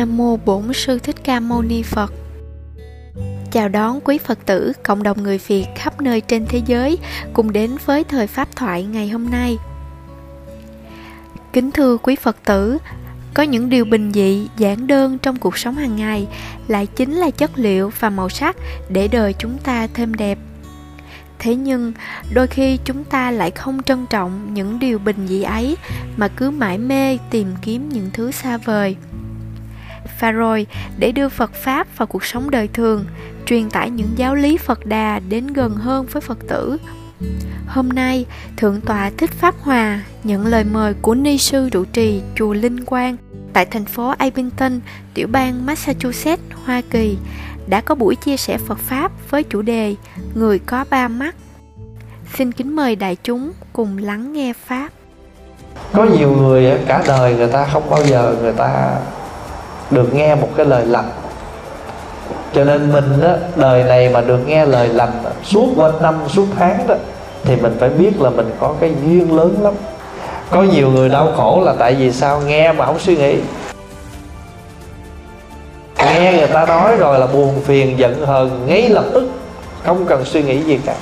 Nam mô Bổn sư Thích Ca Mâu Ni Phật. Chào đón quý Phật tử, cộng đồng người Việt khắp nơi trên thế giới cùng đến với thời pháp thoại ngày hôm nay. Kính thưa quý Phật tử, có những điều bình dị, giản đơn trong cuộc sống hàng ngày lại chính là chất liệu và màu sắc để đời chúng ta thêm đẹp. Thế nhưng, đôi khi chúng ta lại không trân trọng những điều bình dị ấy mà cứ mãi mê tìm kiếm những thứ xa vời và rồi để đưa Phật Pháp vào cuộc sống đời thường, truyền tải những giáo lý Phật Đà đến gần hơn với Phật tử. Hôm nay, Thượng tọa Thích Pháp Hòa nhận lời mời của ni sư trụ trì chùa Linh Quang tại thành phố Abington, tiểu bang Massachusetts, Hoa Kỳ đã có buổi chia sẻ Phật Pháp với chủ đề Người có ba mắt. Xin kính mời đại chúng cùng lắng nghe Pháp. Có nhiều người cả đời người ta không bao giờ người ta được nghe một cái lời lành. Cho nên mình đó, đời này mà được nghe lời lành suốt quanh năm suốt tháng đó thì mình phải biết là mình có cái duyên lớn lắm. Có nhiều người đau khổ là tại vì sao? Nghe mà không suy nghĩ. Nghe người ta nói rồi là buồn phiền giận hờn ngay lập tức không cần suy nghĩ gì cả.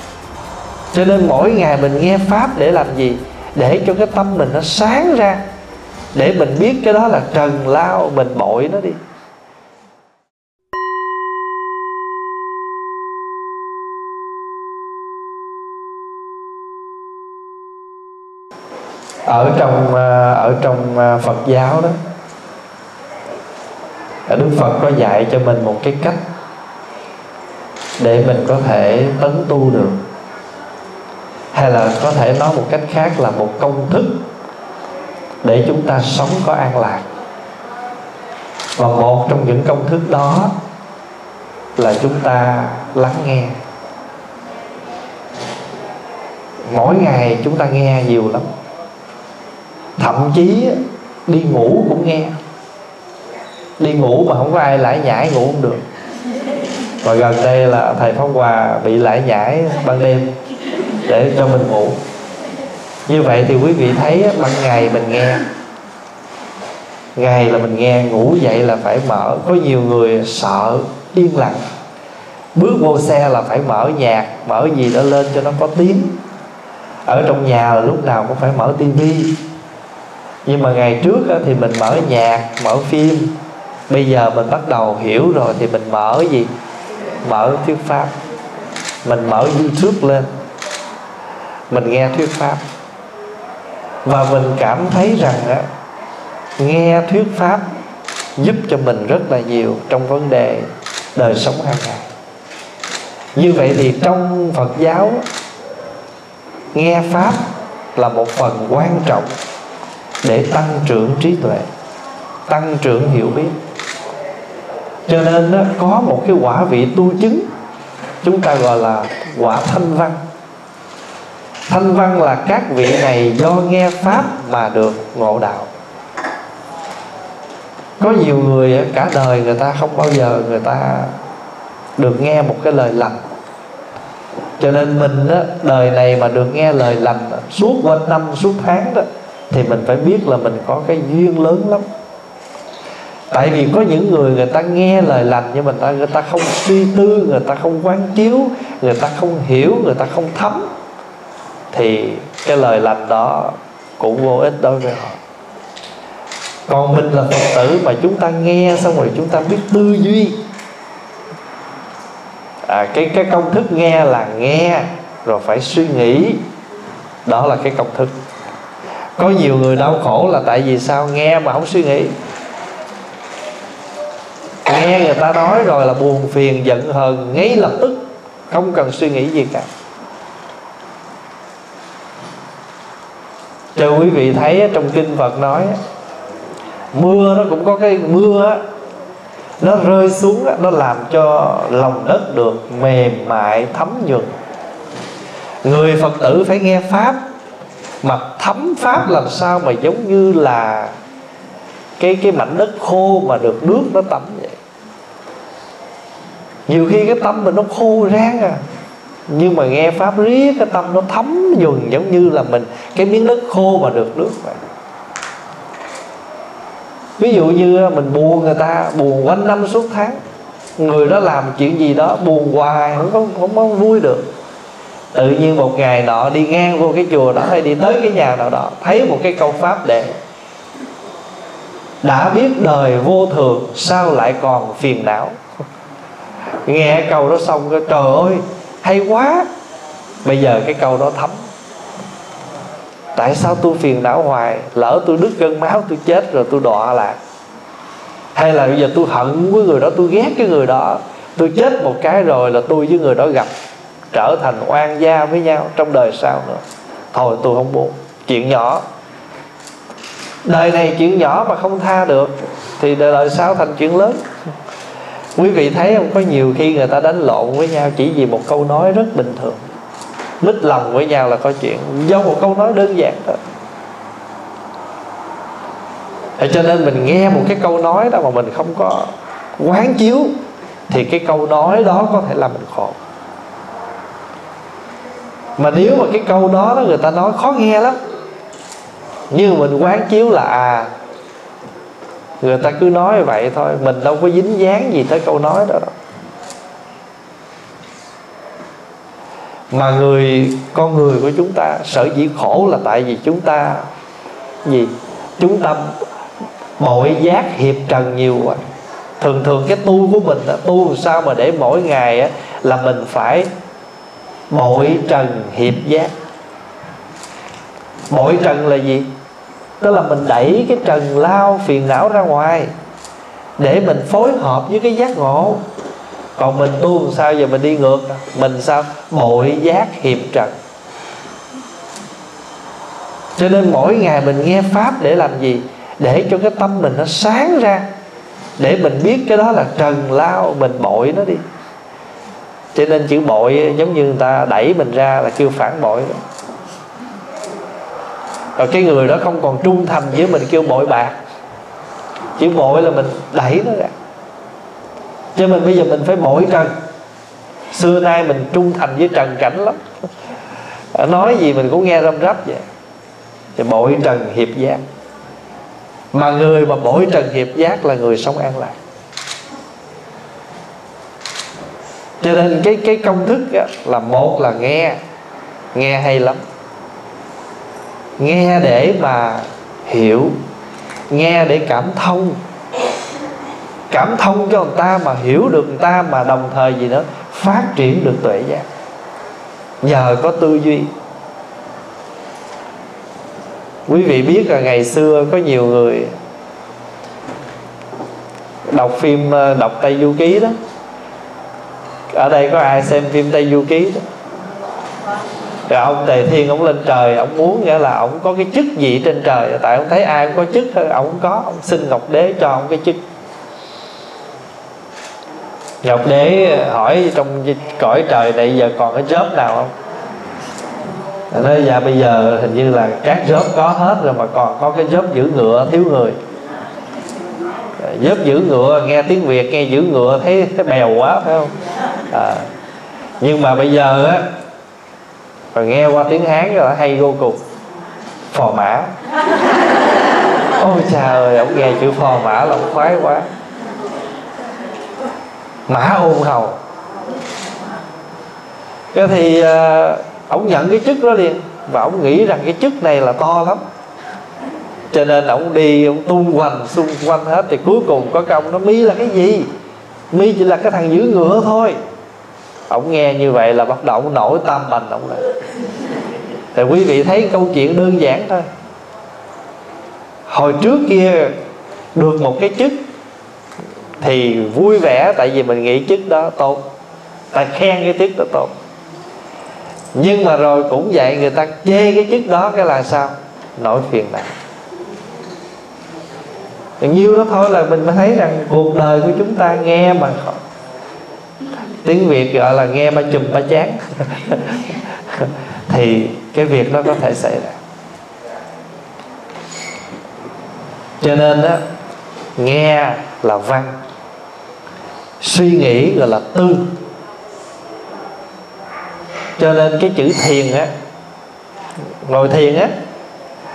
Cho nên mỗi ngày mình nghe pháp để làm gì? Để cho cái tâm mình nó sáng ra để mình biết cái đó là trần lao, mình bội nó đi. Ở trong à, ở trong à, Phật giáo đó Đức Phật có dạy cho mình một cái cách để mình có thể tấn tu được. Hay là có thể nói một cách khác là một công thức để chúng ta sống có an lạc. Và một trong những công thức đó là chúng ta lắng nghe. Mỗi ngày chúng ta nghe nhiều lắm. Thậm chí đi ngủ cũng nghe. Đi ngủ mà không có ai lải nhải ngủ không được. Và gần đây là thầy pháp hòa bị lải nhải ban đêm để cho mình ngủ như vậy thì quý vị thấy ban ngày mình nghe. Ngày là mình nghe, ngủ dậy là phải mở. Có nhiều người sợ yên lặng. Bước vô xe là phải mở nhạc, mở gì đó lên cho nó có tiếng. Ở trong nhà là lúc nào cũng phải mở tivi. Nhưng mà ngày trước thì mình mở nhạc, mở phim. Bây giờ mình bắt đầu hiểu rồi thì mình mở gì? Mở thuyết pháp. Mình mở youtube lên. Mình nghe thuyết pháp và mình cảm thấy rằng á, nghe thuyết pháp giúp cho mình rất là nhiều trong vấn đề đời sống hàng ngày. Như vậy thì trong phật giáo nghe pháp là một phần quan trọng để tăng trưởng trí tuệ tăng trưởng hiểu biết. Cho nên có một cái quả vị tu chứng chúng ta gọi là quả thanh văn thanh văn là các vị này do nghe pháp mà được ngộ đạo. Có nhiều người cả đời người ta không bao giờ người ta được nghe một cái lời lành. Cho nên mình đó, đời này mà được nghe lời lành suốt quanh năm suốt tháng đó thì mình phải biết là mình có cái duyên lớn lắm. Tại vì có những người người ta nghe lời lành nhưng mà người ta, người ta không suy tư người ta không quán chiếu người ta không hiểu người ta không thấm thì cái lời lành đó cũng vô ích đối với họ. Còn mình là phật tử mà chúng ta nghe xong rồi chúng ta biết tư duy. À, cái cái công thức nghe là nghe rồi phải suy nghĩ. Đó là cái công thức. Có nhiều người đau khổ là tại vì sao nghe mà không suy nghĩ? Nghe người ta nói rồi là buồn phiền giận hờn ngay lập tức không cần suy nghĩ gì cả. Cho quý vị thấy trong kinh Phật nói mưa nó cũng có cái mưa nó rơi xuống nó làm cho lòng đất được mềm mại, thấm nhuần. Người phật tử phải nghe pháp, mà thấm pháp làm sao mà giống như là cái cái mảnh đất khô mà được nước nó tắm vậy? Nhiều khi cái tâm mình nó khô rang à nhưng mà nghe pháp riết, cái tâm nó thấm nhuần giống như là mình, cái miếng đất khô mà được nước vậy. Ví dụ như mình buồn người ta, buồn quanh năm suốt tháng, người đó làm chuyện gì đó, buồn hoài, không có không có vui được. Tự nhiên một ngày nọ đi ngang vô cái chùa đó, hay đi tới cái nhà nào đó, thấy một cái câu pháp để, đã biết đời vô thường, sao lại còn phiền não? Nghe câu đó xong cái, trời ơi hay quá. Bây giờ cái câu đó thấm. Tại sao tôi phiền não hoài? Lỡ tôi đứt gân máu tôi chết rồi tôi đọa lạc. Hay là bây giờ tôi hận với người đó tôi ghét cái người đó. Tôi chết một cái rồi là tôi với người đó gặp trở thành oan gia với nhau trong đời sau nữa. Thôi tôi không muốn chuyện nhỏ. Đời này chuyện nhỏ mà không tha được thì đời, sau thành chuyện lớn quý vị thấy không? Có nhiều khi người ta đánh lộn với nhau chỉ vì một câu nói rất bình thường. Mít lòng với nhau là có chuyện. Do một câu nói đơn giản thôi. Thế cho nên mình nghe một cái câu nói đó mà mình không có quán chiếu, thì cái câu nói đó có thể làm mình khổ. Mà nếu mà cái câu đó đó người ta nói khó nghe lắm, nhưng mình quán chiếu là à người ta cứ nói vậy thôi. Mình đâu có dính dáng gì tới câu nói đó đâu. Mà người con người của chúng ta sở dĩ khổ là tại vì chúng ta gì? Chúng ta bội giác hiệp trần nhiều quá. Thường thường cái tu của mình đó, tu làm sao mà để mỗi ngày á, là mình phải bội trần hiệp giác. Bội trần là gì? Tức là mình đẩy cái trần lao phiền não ra ngoài để mình phối hợp với cái giác ngộ. Còn mình tu làm sao giờ mình đi ngược? Mình sao? Bội giác hiệp trần. Cho nên mỗi ngày mình nghe pháp để làm gì? Để cho cái tâm mình nó sáng ra. Để mình biết cái đó là trần lao, mình bội nó đi. Cho nên chữ bội giống như người ta đẩy mình ra là kêu phản bội đó rồi cái người đó không còn trung thành với mình kêu bội bạc. Chữ bội là mình đẩy nó ra. Cho mình bây giờ mình phải bội trần. Xưa nay mình trung thành với trần cảnh lắm. Ờ, nói gì mình cũng nghe răm rắp vậy. Thì bội trần hiệp giác mà người mà bội trần hiệp giác là người sống an lạc. Cho nên cái cái công thức á, là một là nghe. Nghe hay lắm nghe để mà hiểu, nghe để cảm thông. Cảm thông cho người ta mà hiểu được người ta mà đồng thời gì nữa, phát triển được tuệ giác. Nhờ có tư duy. Quý vị biết là ngày xưa có nhiều người đọc phim ờ, đọc tây du ký đó. Ở đây có ai xem phim tây du ký đó? Rồi ông tề thiên ông lên trời ông muốn nghĩa là ông có cái chức gì trên trời. Tại ông thấy ai cũng có chức thôi ông có. Ông xin ngọc đế cho ông cái chức. Ngọc đế hỏi trong cõi trời này giờ còn cái job nào không? Nói dạ bây giờ hình như là các job có hết rồi mà còn có cái job giữ ngựa thiếu người. Job giữ ngựa nghe tiếng việt nghe giữ ngựa thấy thấy bèo quá phải không? À, nhưng mà bây giờ á rồi nghe qua tiếng hán rồi hay vô cùng. Phò mã. Ôi trời ơi ông nghe chữ phò mã là ông khoái quá. Mã ôn hầu. Cái thì uh, ông nhận cái chức đó liền. Và ông nghĩ rằng cái chức này là to lắm. Cho nên ông đi ông tung hoành xung quanh hết. Thì cuối cùng có công nó mi là cái gì? Mi chỉ là cái thằng giữ ngựa thôi ổng nghe như vậy là bắt đầu nổi tam bành ổng lại thì quý vị thấy câu chuyện đơn giản thôi. Hồi trước kia được một cái chức thì vui vẻ, tại vì mình nghĩ chức đó tốt. Ta khen cái chức đó tốt. Nhưng mà rồi cũng vậy, người ta chê cái chức đó cái là sao? Nỗi phiền não nhiêu đó thôi là mình mới thấy rằng cuộc đời của chúng ta nghe mà tiếng việt gọi là nghe ba chùm ba chán. Thì cái việc đó có thể xảy ra. Cho nên đó nghe là văn, suy nghĩ gọi là tư. Cho nên cái chữ thiền á, ngồi thiền á,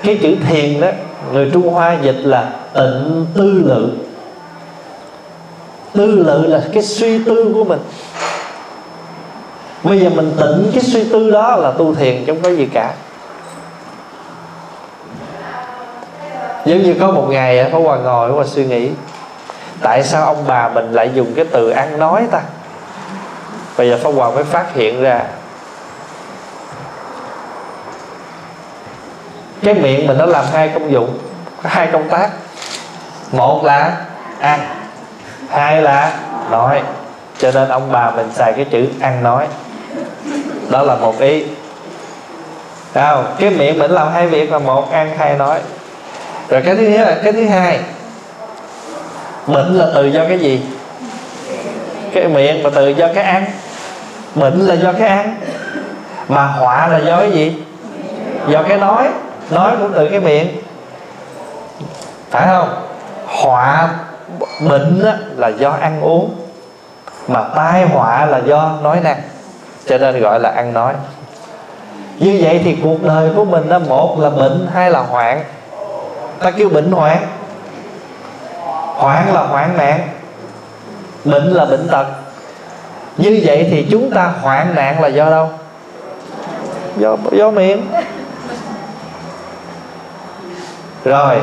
cái chữ thiền đó, người trung hoa dịch là tịnh tư lượng tư lự là cái suy tư của mình. Bây giờ mình tịnh cái suy tư đó là tu thiền không có gì cả. Giống như có một ngày Pháp Hòa ngồi và suy nghĩ, tại sao ông bà mình lại dùng cái từ ăn nói ta? Bây giờ Pháp Hòa mới phát hiện ra, cái miệng mình nó làm hai công dụng, hai công tác. Một là ăn hai là nói, cho nên ông bà mình xài cái chữ ăn nói. Đó là một ý. Không? Cái miệng mình làm hai việc là một, ăn hai, nói. Rồi cái thứ nhất là cái thứ hai bệnh là từ do cái gì? Cái miệng mà từ do cái ăn. Bệnh là do cái ăn, mà họa là do cái gì? Do cái nói. Nói cũng từ cái miệng. Phải không? Họa bệnh là do ăn uống, mà tai họa là do nói năng, cho nên gọi là ăn nói. Như vậy thì cuộc đời của mình là một là bệnh, hai là hoạn. Ta kêu bệnh hoạn. Hoạn là hoạn nạn, bệnh là bệnh tật. Như vậy thì chúng ta hoạn nạn là do đâu? Do do miệng. Rồi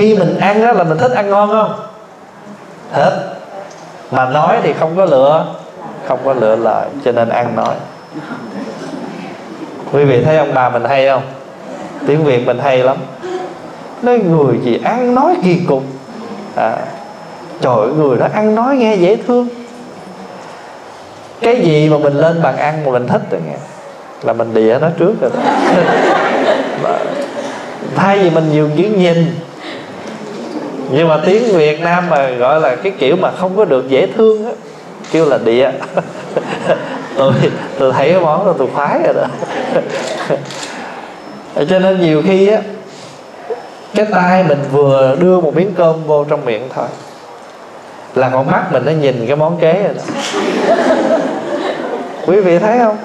khi mình ăn đó là mình thích ăn ngon không? Thích. Mà nói thì không có lựa không có lựa lời cho nên ăn nói. Quý vị thấy ông bà mình hay không? Tiếng việt mình hay lắm. Nói người gì ăn nói kỳ cục. À, trời ơi người đó ăn nói nghe dễ thương. Cái gì mà mình lên bàn ăn mà mình thích rồi nghe là mình đĩa nó trước rồi đó. thay vì mình nhiều chữ nhìn nhưng mà tiếng Việt Nam mà gọi là cái kiểu mà không có được dễ thương á, kêu là địa. Tôi tôi thấy cái món đó tôi khoái rồi đó. Cho nên nhiều khi á, cái tay mình vừa đưa một miếng cơm vô trong miệng thôi, là con mắt mình nó nhìn cái món kế rồi đó. Quý vị thấy không?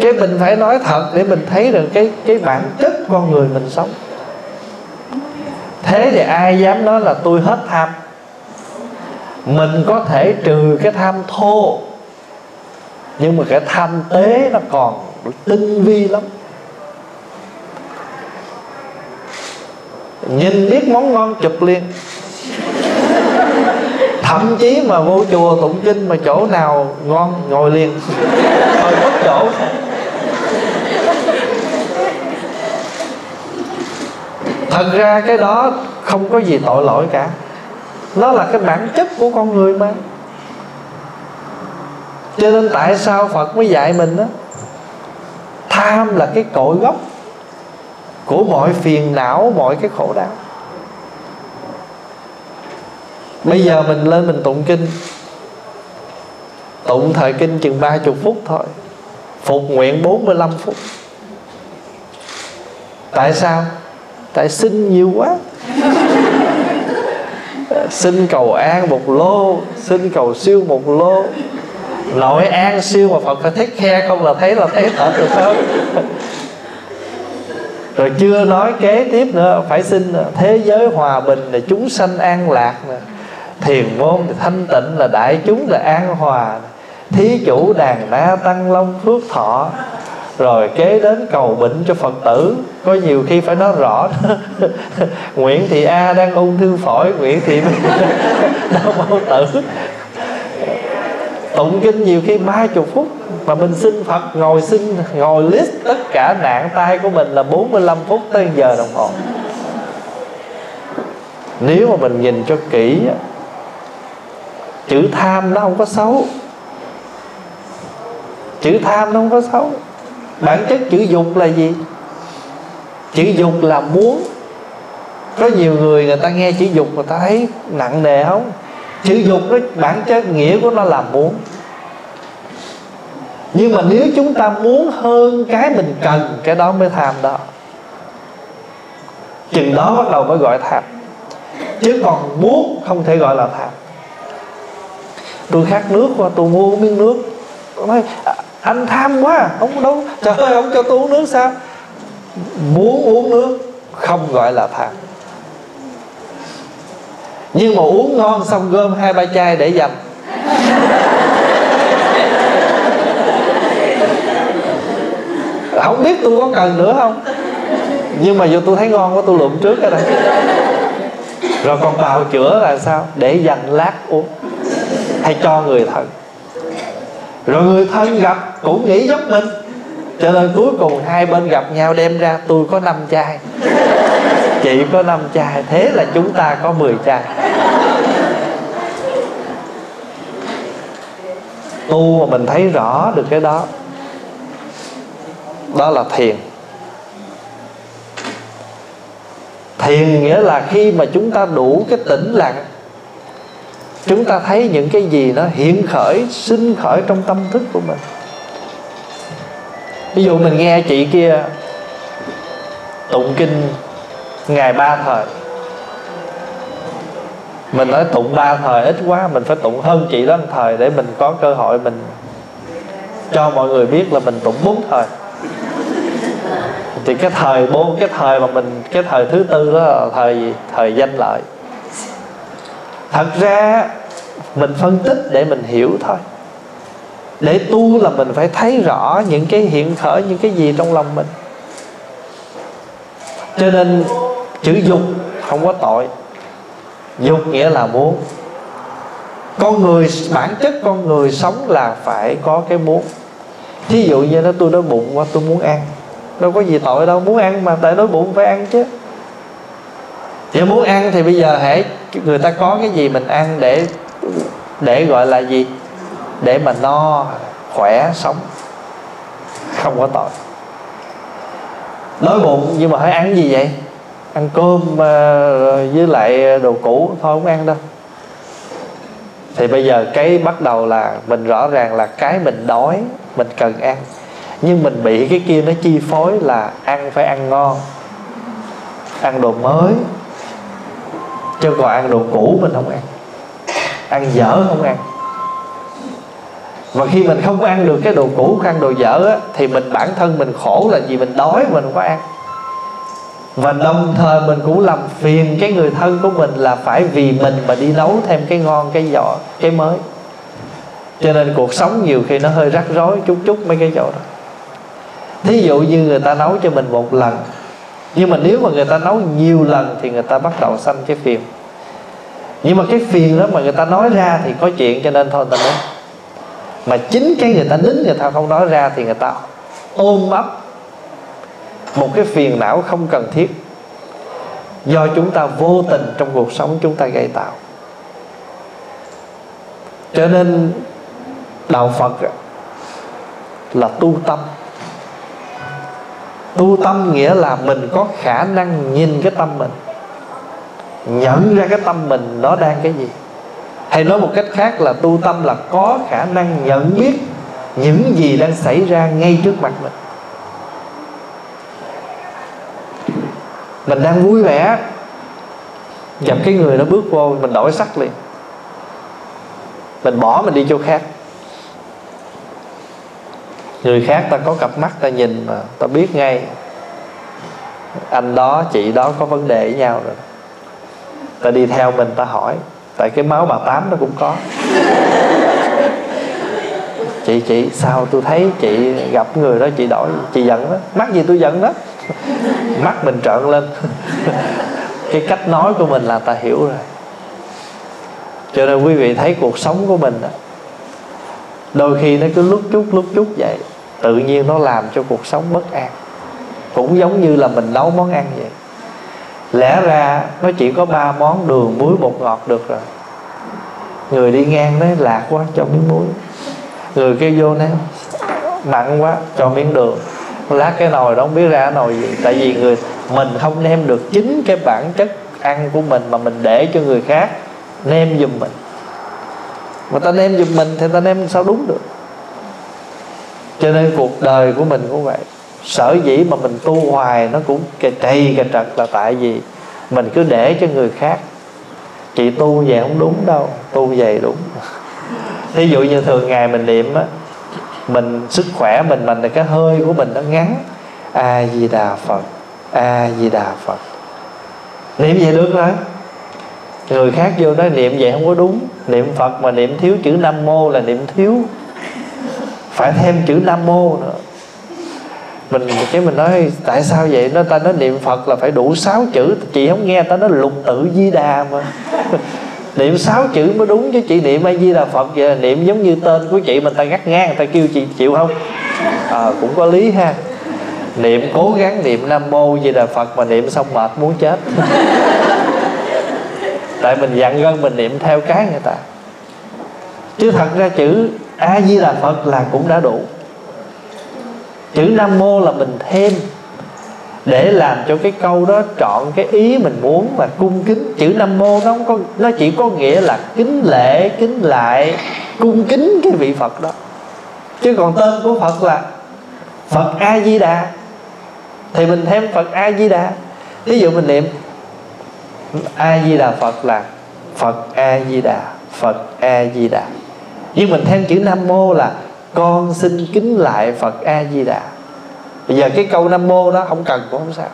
Cái mình phải nói thật để mình thấy được cái cái bản chất con người mình sống thế thì ai dám nói là tôi hết tham? Mình có thể trừ cái tham thô, nhưng mà cái tham tế nó còn tinh vi lắm. Nhìn biết món ngon chụp liền. Thậm chí mà vô chùa tụng kinh mà chỗ nào ngon, ngồi liền. Thôi mất chỗ. Thật ra cái đó không có gì tội lỗi cả. Nó là cái bản chất của con người mà. Cho nên tại sao phật mới dạy mình đó? Tham là cái cội gốc của mọi phiền não, mọi cái khổ đau. Bây giờ mình lên mình tụng kinh. Tụng thời kinh chừng ba chục phút thôi. Phục nguyện 45 phút. Tại sao? Tại xin nhiều quá. Xin cầu an một lô xin cầu siêu một lô. Nội an siêu mà phật phải thấy khe không là thấy là thấy thật được không? Rồi chưa nói kế tiếp nữa, phải xin thế giới hòa bình là chúng sanh an lạc nè. Thiền môn thì thanh tịnh là đại chúng là an hòa thí chủ đàn na tăng long phước thọ rồi kế đến cầu bệnh cho phật tử. Có nhiều khi phải nói rõ. Nguyễn thị a đang ung thư phổi. Nguyễn thị đau bao tử. Tụng kinh nhiều khi ba chục phút. Mà mình xin Phật ngồi xin, ngồi list tất cả nạn tay của mình là 45 phút tới giờ đồng hồ. Nếu mà mình nhìn cho kỹ chữ tham nó không có xấu. Chữ tham nó không có xấu bản chất chữ dục là gì? Chữ dục là muốn. Có nhiều người người ta nghe chữ dục người ta thấy nặng nề không? Chữ dục nó, bản chất nghĩa của nó là muốn. Nhưng mà nếu chúng ta muốn hơn cái mình cần, cái đó mới tham đó. Chừng đó bắt đầu mới gọi tham. Chứ còn muốn không thể gọi là tham. Tôi khát nước qua tôi mua miếng nước. Tôi nói à, anh tham quá ông đâu. Trời ơi, ông cho tôi uống nước sao? Muốn uống nước, không gọi là tham nhưng mà uống ngon xong gom hai ba chai để dành. Không biết tôi có cần nữa không? Nhưng mà vô tôi thấy ngon quá, tôi lượm trước cái này rồi còn bào chữa là sao? Để dành lát uống. Hay cho người thân rồi người thân gặp cũng nghĩ giống mình. Cho nên cuối cùng hai bên gặp nhau đem ra, tôi có năm chai chị có năm chai thế là chúng ta có 10 chai tu mà mình thấy rõ được cái đó đó là thiền. Thiền nghĩa là khi mà chúng ta đủ cái tĩnh lặng chúng ta thấy những cái gì nó hiện khởi, sinh khởi trong tâm thức của mình. Ví dụ mình nghe chị kia tụng kinh ngày ba thời. Mình nói tụng ba thời ít quá, mình phải tụng hơn chị đó một thời để mình có cơ hội mình cho mọi người biết là mình tụng bốn thời. Thì cái thời bốn cái thời mà mình, cái thời thứ tư đó là thời gì? Thời danh lợi thật ra, mình phân tích để mình hiểu thôi. Để tu là mình phải thấy rõ những cái hiện khởi, những cái gì trong lòng mình. Cho nên, chữ dục không có tội. Dục nghĩa là muốn. Con người, bản chất con người sống là phải có cái muốn. Thí dụ như nó, tôi đói bụng quá, tôi muốn ăn. Đâu có gì tội đâu, muốn ăn mà tại đói bụng phải ăn chứ thì muốn ăn thì bây giờ hãy, người ta có cái gì mình ăn để để gọi là gì? Để mà no, khỏe sống. Không có tội. Đói bụng nhưng mà phải ăn gì vậy? Ăn cơm ờ, với lại đồ cũ thôi không ăn đâu. Thì bây giờ cái bắt đầu là mình rõ ràng là cái mình đói, mình cần ăn. Nhưng mình bị cái kia nó chi phối là ăn phải ăn ngon, ăn đồ mới chứ còn ăn đồ cũ mình không ăn. Ăn dở không ăn. Và khi mình không ăn được cái đồ cũ ăn đồ dở á, thì mình bản thân mình khổ là vì mình đói mình không có ăn. Và đồng thời mình cũng làm phiền cái người thân của mình là phải vì mình mà đi nấu thêm cái ngon cái giỏ cái mới. Cho nên cuộc sống nhiều khi nó hơi rắc rối chút chút mấy cái chỗ đó. Thí dụ như người ta nấu cho mình một lần nhưng mà nếu mà người ta nấu nhiều lần thì người ta bắt đầu sanh cái phiền. Nhưng mà cái phiền đó mà người ta nói ra thì có chuyện cho nên thôi ta nói mà chính cái người ta nín, người ta không nói ra thì người ta ôm ấp một cái phiền não không cần thiết do chúng ta vô tình trong cuộc sống chúng ta gây tạo. Cho nên đạo phật là tu tâm tu tâm nghĩa là mình có khả năng nhìn cái tâm mình, nhận ra cái tâm mình nó đang cái gì. Hay nói một cách khác là tu tâm là có khả năng nhận biết những gì đang xảy ra ngay trước mặt mình. Mình đang vui vẻ, gặp cái người nó bước vô, mình đổi sắc liền. Mình bỏ mình đi chỗ khác người khác ta có cặp mắt ta nhìn mà ta biết ngay. Anh đó chị đó có vấn đề với nhau rồi. Ta đi theo mình ta hỏi. Tại cái máu bà tám nó cũng có. Chị chị sao tôi thấy chị gặp người đó chị đổi? Chị giận đó mắt gì tôi giận đó mắt mình trợn lên. Cái cách nói của mình là ta hiểu rồi. Cho nên quý vị thấy cuộc sống của mình đó, đôi khi nó cứ lúc chút lúc chút vậy tự nhiên nó làm cho cuộc sống bất an. Cũng giống như là mình nấu món ăn vậy. Lẽ ra nó chỉ có ba món đường muối bột ngọt được rồi. Người đi ngang nói lạc quá, cho miếng muối. Người kêu vô nói mặn quá, cho miếng đường. Lát cái nồi đó không biết ra nồi gì. Tại vì người, mình không nêm được chính cái bản chất ăn của mình mà mình để cho người khác nêm giùm mình. Mà ta nêm giùm mình thì ta nêm sao đúng được? Cho nên cuộc đời của mình cũng vậy. Sở dĩ mà mình tu hoài nó cũng cà trầy cà trật là tại vì mình cứ để cho người khác. Chị tu về không đúng đâu, tu về đúng. Thí dụ như thường ngày mình niệm á, mình sức khỏe mình mình là cái hơi của mình nó ngắn. A di đà phật a di đà phật. Niệm vậy được rồi. Người khác vô nói niệm vậy không có đúng. Niệm phật mà niệm thiếu chữ nam mô là niệm thiếu phải thêm chữ nam mô nữa. Mình cái mình nói tại sao vậy? Nó ta nói niệm phật là phải đủ sáu chữ. Chị không nghe ta nói lục tự di đà mà. Niệm sáu chữ mới đúng chứ chị niệm a di đà phật vậy là niệm giống như tên của chị mình ta ngắt ngang người ta kêu chị chịu không? À, cũng có lý ha. Niệm cố gắng niệm nam mô di đà phật mà niệm xong mệt muốn chết. Tại mình dặn gân mình niệm theo cái người ta. Chứ thật ra chữ a di đà phật là cũng đã đủ. Chữ nam mô là mình thêm để làm cho cái câu đó chọn cái ý mình muốn và cung kính. Chữ nam mô nó không có, nó chỉ có nghĩa là kính lễ, kính lại, cung kính cái vị phật đó. Chứ còn tên của phật là phật a di đà. Thì mình thêm phật a di đà. Ví dụ mình niệm, a di đà phật là phật a di đà, phật a di đà nhưng mình thêm chữ nam mô là con xin kính lại phật a di đà bây giờ cái câu nam mô đó không cần cũng không sao.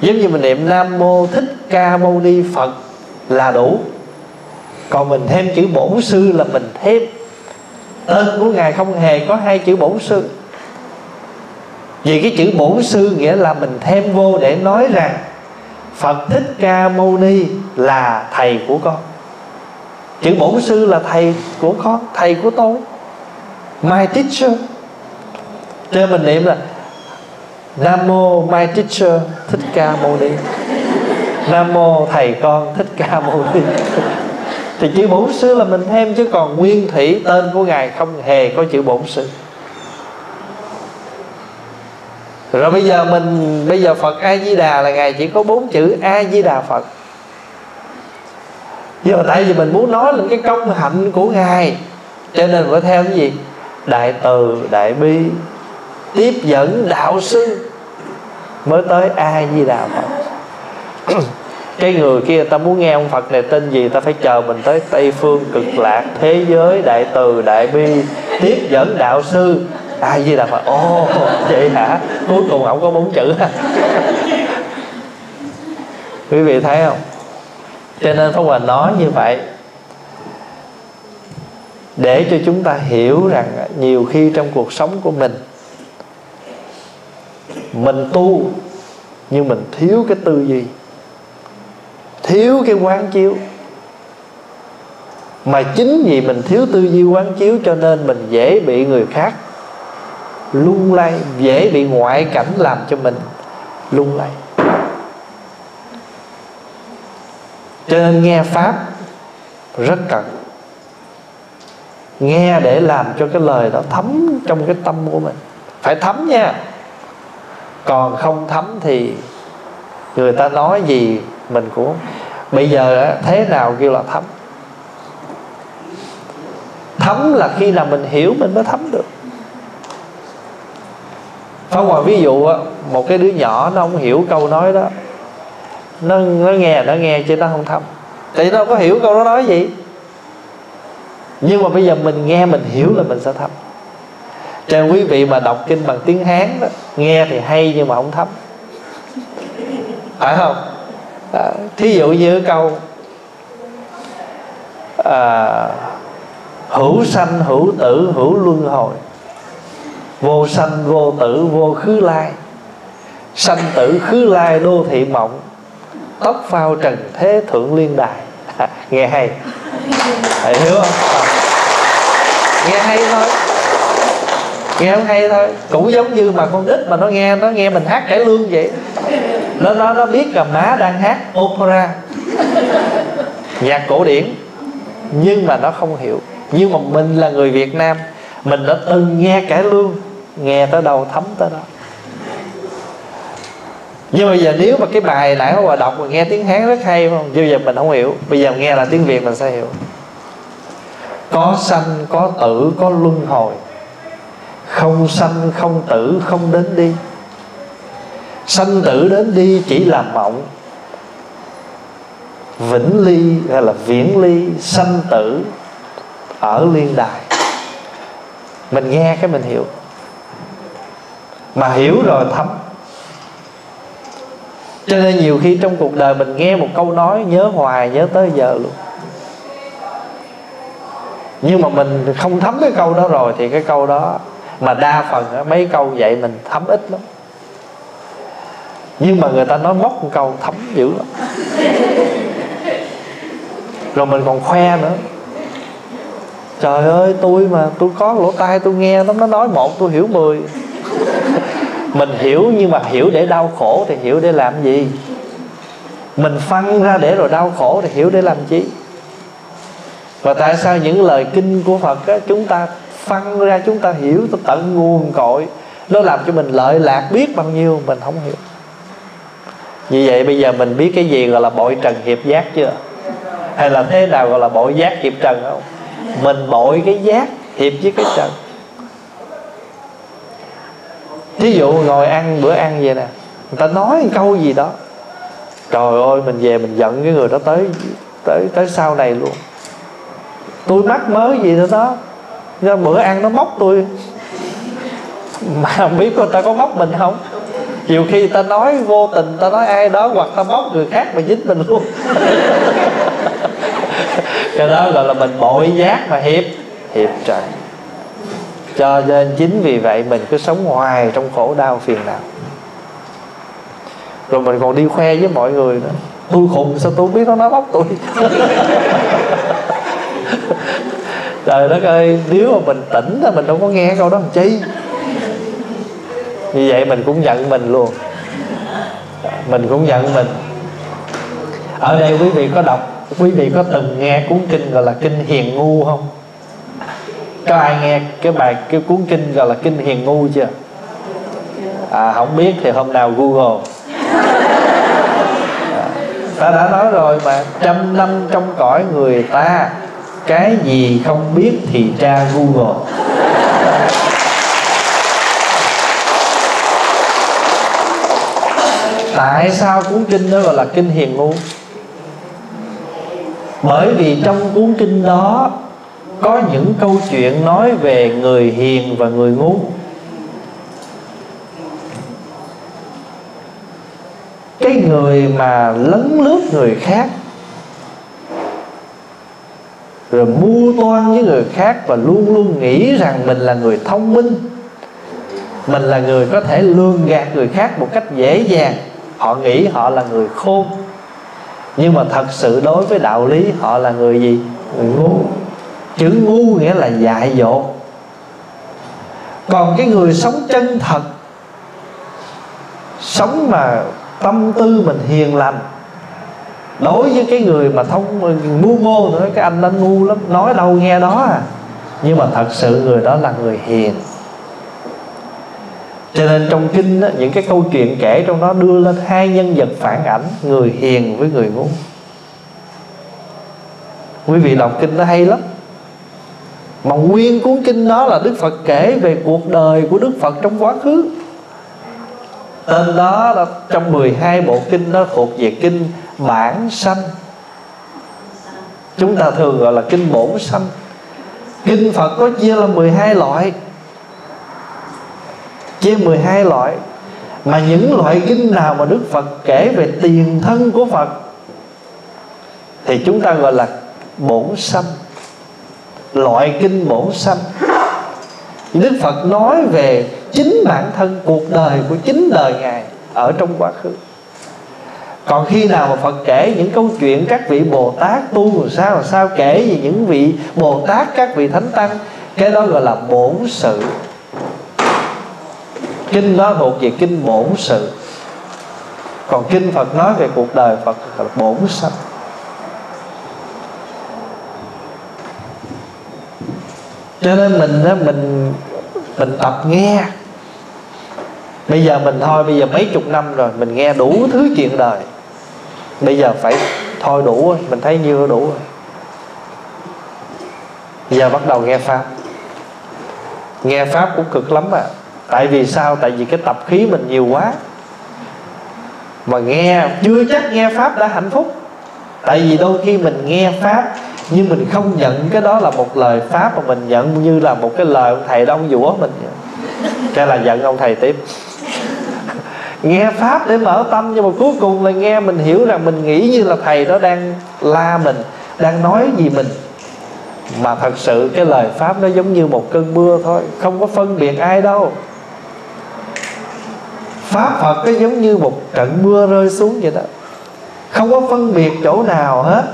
Giống như mình niệm nam mô thích ca mâu ni phật là đủ. Còn mình thêm chữ bổn sư là mình thêm. Tên của ngài không hề có hai chữ bổn sư. Vì cái chữ bổn sư nghĩa là mình thêm vô để nói rằng Phật Thích Ca Mâu Ni là thầy của con. Chữ bổn sư là thầy của con Thầy của tôi. My teacher. Cho mình niệm là Nam mô my teacher, Thích Ca Mâu Ni. Nam mô thầy con, Thích Ca Mâu Ni. Thì chữ bổn sư là mình thêm, Chứ còn nguyên thủy tên của Ngài Không hề có chữ bổn sư. Rồi bây giờ mình, bây giờ Phật A Di Đà là ngài chỉ có bốn chữ A Di Đà Phật. Nhưng mà tại vì mình muốn nói lên cái công hạnh của ngài. Cho nên phải theo cái gì? Đại từ, đại bi, tiếp dẫn đạo sư mới tới ai Di Đà Phật. cái người kia ta muốn nghe ông Phật này tên gì ta phải chờ mình tới Tây phương cực lạc thế giới đại từ đại bi tiếp dẫn đạo sư. Ai di đà phật ồ vậy hả? Cuối cùng ông có bốn chữ quý vị thấy không? Cho nên pháp hòa nói như vậy để cho chúng ta hiểu rằng nhiều khi trong cuộc sống của mình mình tu nhưng mình thiếu cái tư duy, thiếu cái quán chiếu. Mà chính vì mình thiếu tư duy quán chiếu cho nên mình dễ bị người khác lung lay, dễ bị ngoại cảnh làm cho mình lung lay. Cho nên nghe pháp, rất cần. Nghe để làm cho cái lời đó thấm trong cái tâm của mình. Phải thấm nha. Còn không thấm thì người ta nói gì mình cũng bây giờ thế nào kêu là thấm? Thấm là khi nào mình hiểu mình mới thấm được. Pháp Hòa ví dụ một cái đứa nhỏ nó không hiểu câu nói đó nó nó nghe nó nghe chứ nó không thấm. Tại nó có hiểu câu nó nói gì? Nhưng mà bây giờ mình nghe mình hiểu là mình sẽ thấm. Cho quý vị mà đọc kinh bằng tiếng hán đó nghe thì hay nhưng mà không thấm. Phải không? À, thí dụ như câu à, hữu sanh hữu tử hữu luân hồi. Vô sanh vô tử vô khứ lai. Sanh tử khứ lai đô thị mộng tóc phao trần thế thượng liên đài. Nghe hay. Thầy hiểu không? Ờ. Nghe hay thôi. Nghe không hay thôi. Cũng giống như mà con nít mà nó nghe nó nghe mình hát cải lương vậy. Nó nó nó biết là má đang hát opera. Nhạc cổ điển. Nhưng mà nó không hiểu. Nhưng mà mình là người Việt Nam, mình đã từng nghe cải lương, nghe tới đâu thấm tới đó nhưng bây giờ nếu mà cái bài nãy hòa đọc mình nghe tiếng hán rất hay không? Bây giờ mình không hiểu. Bây giờ nghe là tiếng việt mình sẽ hiểu. Có sanh, có tử, có luân hồi. Không sanh, không tử, không đến đi. Sanh tử đến đi chỉ là mộng. Vĩnh ly hay là viễn ly, sanh tử ở liên đài. Mình nghe cái mình hiểu. Mà hiểu rồi thấm cho nên nhiều khi trong cuộc đời mình nghe một câu nói nhớ hoài, nhớ tới giờ luôn. Nhưng mà mình không thấm cái câu đó rồi thì cái câu đó mà đa phần mấy câu vậy mình thấm ít lắm. Nhưng mà người ta nói móc một câu thấm dữ lắm. Rồi mình còn khoe nữa. Trời ơi, tôi mà, tôi có lỗ tai tôi nghe lắm, nó nói một, tôi hiểu mười mình hiểu nhưng mà hiểu để đau khổ thì hiểu để làm gì? Mình phân ra để rồi đau khổ thì hiểu để làm chi? Và tại sao những lời kinh của phật á, chúng ta phân ra chúng ta hiểu tới tận nguồn cội? Nó làm cho mình lợi lạc biết bao nhiêu mình không hiểu. Như vậy bây giờ mình biết cái gì gọi là bội trần hiệp giác chưa? Hay là thế nào gọi là bội giác hiệp trần không? Mình bội cái giác hiệp với cái trần ví dụ ngồi ăn, bữa ăn vậy nè, người ta nói một câu gì đó. Trời ơi, mình về mình giận cái người đó tới tới tới sau này luôn. Tôi mắc mớ gì nữa đó. Ra bữa ăn nó móc tôi. Mà không biết người ta có móc mình không? Nhiều khi ta nói vô tình ta nói ai đó hoặc ta móc người khác mà dính mình luôn. Cái đó gọi là mình bội giác mà hiệp hiệp trời cho nên chính vì vậy mình cứ sống hoài trong khổ đau phiền não. Rồi mình còn đi khoe với mọi người nữa. Tôi khùng, sao tôi biết nó nói bóc tôi? Trời đất ơi, nếu mà mình tỉnh thì mình đâu có nghe câu đó làm chi. Như vậy mình cũng giận mình luôn. Mình cũng giận mình. Ở đây quý vị có đọc, quý vị có từng nghe cuốn kinh gọi là kinh hiền ngu không? Có ai nghe cái bài cái cuốn kinh gọi là kinh hiền ngu chưa? À không biết thì hôm nào google. À, ta đã nói rồi mà trăm năm trong cõi người ta cái gì không biết thì tra google. Tại sao cuốn kinh đó gọi là kinh hiền ngu? Bởi vì trong cuốn kinh đó có những câu chuyện nói về người hiền và người ngu. Cái người mà lấn lướt người khác, rồi mua toan với người khác và luôn luôn nghĩ rằng mình là người thông minh, mình là người có thể lường gạt người khác một cách dễ dàng. Họ nghĩ họ là người khôn, nhưng mà thật sự đối với đạo lý họ là người gì? Người ngu chữ ngu nghĩa là dại dột. Còn cái người sống chân thật sống mà tâm tư mình hiền lành đối với cái người mà thông ngu ngô nữa cái anh anh ngu lắm nói đâu nghe đó à. Nhưng mà thật sự người đó là người hiền. Cho nên trong kinh đó, những cái câu chuyện kể trong đó đưa lên hai nhân vật phản ảnh người hiền với người ngu. Quý vị đọc kinh nó hay lắm mà nguyên cuốn kinh đó là đức phật kể về cuộc đời của đức phật trong quá khứ. Tên đó là trong 12 bộ kinh đó thuộc về kinh bản sanh. Chúng ta thường gọi là kinh bổn sanh. Kinh phật có chia là 12 loại. Chia 12 loại. Mà những loại kinh nào mà Đức Phật kể về tiền thân của Phật, thì chúng ta gọi là bổn sanh loại kinh bổn sanh. Đức Phật nói về chính bản thân, cuộc đời của chính đời Ngài ở trong quá khứ. Còn khi nào mà Phật kể những câu chuyện các vị Bồ Tát tu làm sao làm sao kể về những vị Bồ Tát, các vị Thánh Tăng, cái đó gọi là bổn sự. Kinh đó thuộc về kinh bổn sự. Còn kinh Phật nói về cuộc đời, Phật là bổn sanh. Cho nên mình đó, mình mình tập nghe. Bây giờ mình thôi, bây giờ mấy chục năm rồi, mình nghe đủ thứ chuyện đời. Bây giờ phải thôi đủ rồi, mình thấy nhiêu đủ rồi. Bây giờ bắt đầu nghe pháp. Nghe pháp cũng cực lắm à. Tại vì sao? Tại vì cái tập khí mình nhiều quá. Mà nghe, chưa chắc nghe pháp đã hạnh phúc. Tại vì đôi khi mình nghe pháp nhưng mình không nhận cái đó là một lời pháp mà mình nhận như là một cái lời ông thầy đó ông dũa mình. Cái là giận ông thầy tiếp. Nghe pháp để mở tâm, nhưng mà cuối cùng là nghe mình hiểu rằng mình nghĩ như là thầy đó đang la mình, đang nói gì mình. Mà thật sự cái lời pháp nó giống như một cơn mưa thôi, không có phân biệt ai đâu. Pháp phật nó giống như một trận mưa rơi xuống vậy đó. Không có phân biệt chỗ nào hết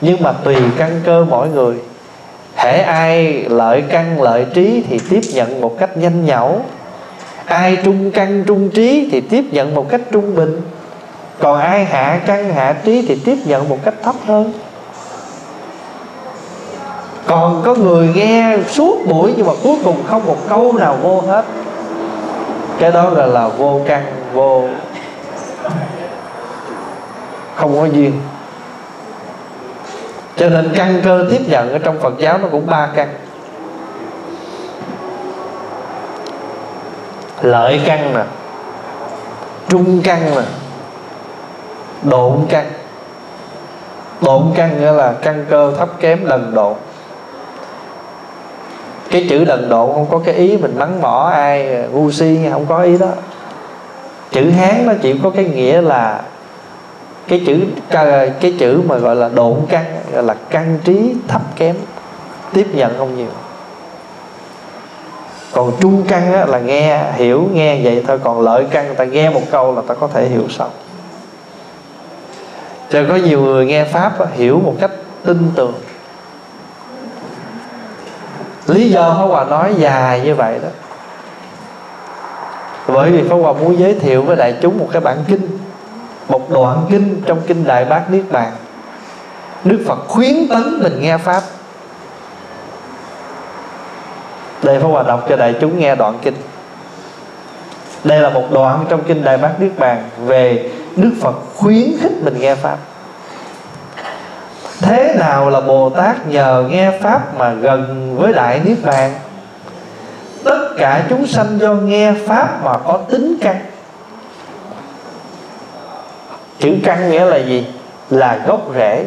nhưng mà tùy căn cơ mỗi người. Hễ ai lợi căn lợi trí thì tiếp nhận một cách nhanh nhẩu. Ai trung căn trung trí thì tiếp nhận một cách trung bình. Còn ai hạ căn hạ trí thì tiếp nhận một cách thấp hơn. Còn có người nghe suốt buổi nhưng mà cuối cùng không một câu nào vô hết. Cái đó gọi là vô căn, vô không có duyên cho nên căn cơ tiếp nhận ở trong phật giáo nó cũng ba căn. Lợi căn nè, trung căn nè, độn căn. Độn căn nghĩa là căn cơ thấp kém đần độn cái chữ đần độn không có cái ý mình mắng mỏ ai, ngu si, không có ý đó. Chữ hán nó chỉ có cái nghĩa là cái chữ cái chữ mà gọi là độn căn gọi là căn trí thấp kém tiếp nhận không nhiều. Còn trung căn á, là nghe hiểu nghe vậy thôi còn lợi căn ta nghe một câu là ta có thể hiểu xong cho có nhiều người nghe pháp á, hiểu một cách tin tưởng. Lý do Pháp Hòa nói dài như vậy đó. Bởi vì Pháp Hòa muốn giới thiệu với đại chúng một cái bản kinh một đoạn kinh trong kinh Đại Bát Niết Bàn. Đức Phật khuyến tấn mình nghe Pháp. Đây phải Hòa đọc cho đại chúng nghe đoạn kinh. Đây là một đoạn trong kinh Đại Bát Niết Bàn Về Đức Phật khuyến khích mình nghe Pháp. Thế nào là Bồ Tát nhờ nghe Pháp mà gần với Đại Niết Bàn? Tất cả chúng sanh do nghe Pháp mà có tính căn. Chữ căn nghĩa là gì? Là gốc rễ.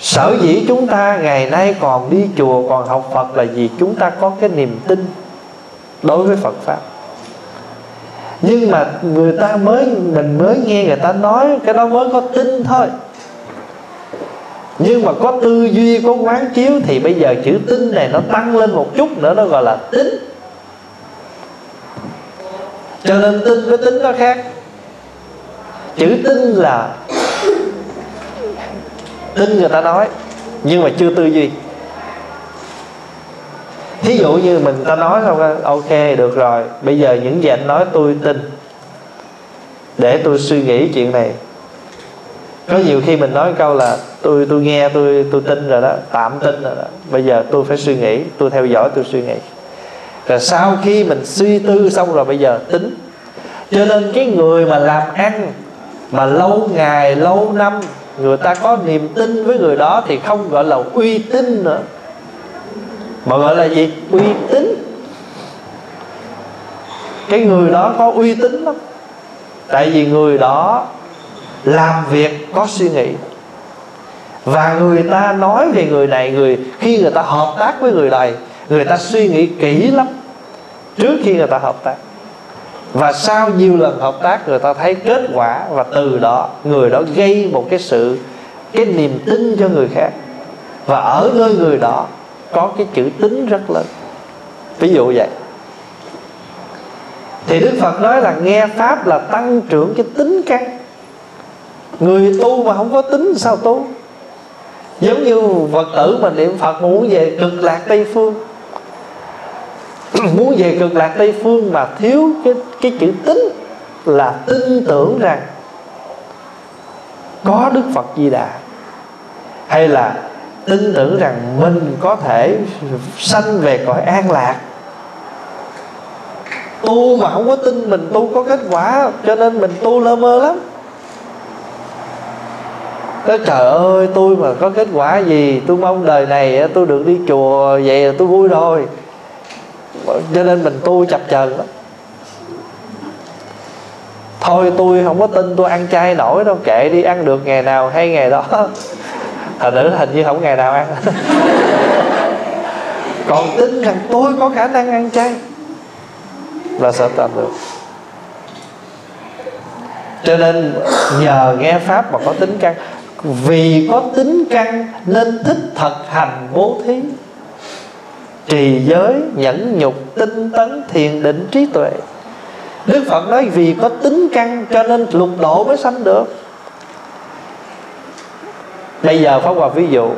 Sở dĩ chúng ta ngày nay còn đi chùa, Còn học Phật là vì chúng ta có cái niềm tin Đối với Phật Pháp. Nhưng mà người ta mới, mình mới nghe người ta nói cái đó mới có tin thôi. Nhưng mà có tư duy, có quán chiếu thì bây giờ chữ tin này nó tăng lên một chút nữa, nó gọi là tính cho nên tin với tính nó khác. Chữ tin là tin người ta nói, nhưng mà chưa tư duy. Thí dụ như mình ta nói không ok, được rồi, bây giờ những gì anh nói tôi tin. Để tôi suy nghĩ chuyện này. Có nhiều khi mình nói câu là tôi tôi nghe, tôi tôi tin rồi đó, tạm tin rồi đó. Bây giờ tôi phải suy nghĩ, tôi theo dõi, tôi suy nghĩ rồi sau khi mình suy tư xong rồi bây giờ tính. Cho nên cái người mà làm ăn mà lâu ngày, lâu năm, người ta có niềm tin với người đó thì không gọi là uy tín nữa. Mà gọi là gì? Uy tín. Cái người đó có uy tín lắm. Tại vì người đó làm việc, có suy nghĩ. Và người ta nói về người này, người, khi người ta hợp tác với người này, người ta suy nghĩ kỹ lắm trước khi người ta hợp tác. Và sau nhiều lần hợp tác, người ta thấy kết quả và từ đó người đó gây một cái sự, cái niềm tin cho người khác. Và ở nơi người đó có cái chữ tính rất lớn. Ví dụ vậy. Thì đức phật nói là nghe pháp là tăng trưởng cái tính căn người tu mà không có tính sao tu? Giống như phật tử mà niệm phật muốn về cực lạc tây phương. muốn về cực lạc tây phương mà thiếu cái cái chữ tính là tin tưởng rằng có đức phật di đà. Hay là tin tưởng rằng mình có thể sanh về cõi an lạc. Tu mà không có tin mình tu có kết quả, cho nên mình tu lơ mơ lắm. Nói, trời ơi, tôi mà có kết quả gì? Tôi mong đời này tôi được đi chùa, Vậy là tôi vui rồi. Cho nên mình tu chập chờn lắm. Thôi tôi không có tin tôi ăn chay nổi đâu, Kệ đi, ăn được ngày nào hay ngày đó. Thành nữ hình như không ngày nào ăn. Còn tin rằng tôi có khả năng ăn chay là sợ tập được. Cho nên nhờ nghe pháp mà có tính căn. Vì có tính căn nên thích thực hành bố thí trì giới nhẫn nhục, tinh tấn, thiền định, trí tuệ. Đức phật nói, vì có tính căn cho nên lục độ mới sanh được. Bây giờ pháp hòa ví dụ,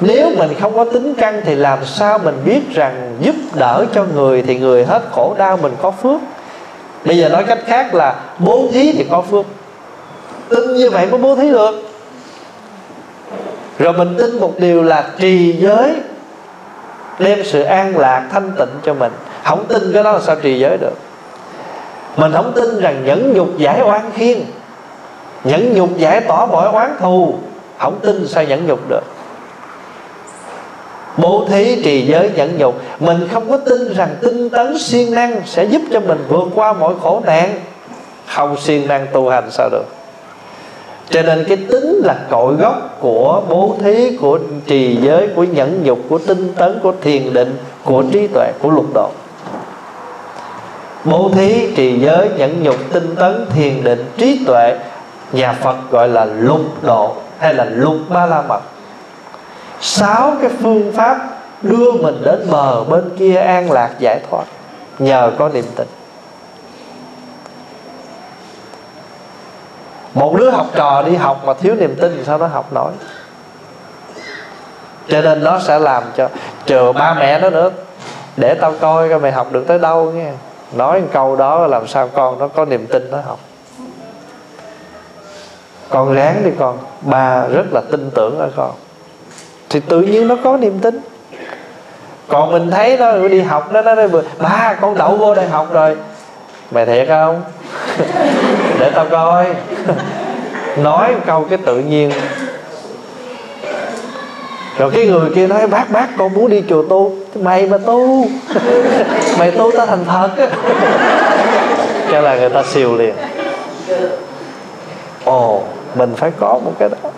nếu mình không có tính căn thì làm sao mình biết rằng giúp đỡ cho người thì người hết khổ đau mình có phước? Bây giờ nói cách khác là bố thí thì có phước. Tin như vậy mới bố thí được. Rồi mình tin một điều là trì giới đem sự an lạc thanh tịnh cho mình. Không tin cái đó là sao trì giới được? Mình không tin rằng nhẫn nhục giải oan khiên, nhẫn nhục giải tỏ mọi oán thù. Không tin sao nhẫn nhục được? Bố thí trì giới nhẫn nhục. Mình không có tin rằng tinh tấn siêng năng sẽ giúp cho mình vượt qua mọi khổ nạn. Không siêng năng tu hành sao được? Cho nên cái tính là cội gốc của bố thí, của trì giới, của nhẫn nhục, của tinh tấn, của thiền định, của trí tuệ, của lục độ. Bố thí, trì giới, nhẫn nhục, tinh tấn, thiền định, trí tuệ, nhà phật gọi là lục độ hay là lục ba la mật. Sáu cái phương pháp đưa mình đến bờ bên kia an lạc giải thoát, nhờ có niềm tin. Một đứa học trò đi học mà thiếu niềm tin thì sao nó học nổi? Cho nên nó sẽ làm cho trừ ba mẹ nó nữa, để tao coi coi mày học được tới đâu nghe nói một câu đó làm sao con nó có niềm tin nó học. Con ráng đi con, ba rất là tin tưởng ở con. Thì tự nhiên nó có niềm tin. Còn mình thấy nó đi học, nó nói, ba, con đậu vô đại học rồi. Mày thiệt không? để tao coi. Nói câu cái tự nhiên. Rồi cái người kia nói bác bác con muốn đi chùa tu. Mày mà tu. Mày tu ta thành thật, cái là người ta siêu liền. Ồ mình phải có một cái đó.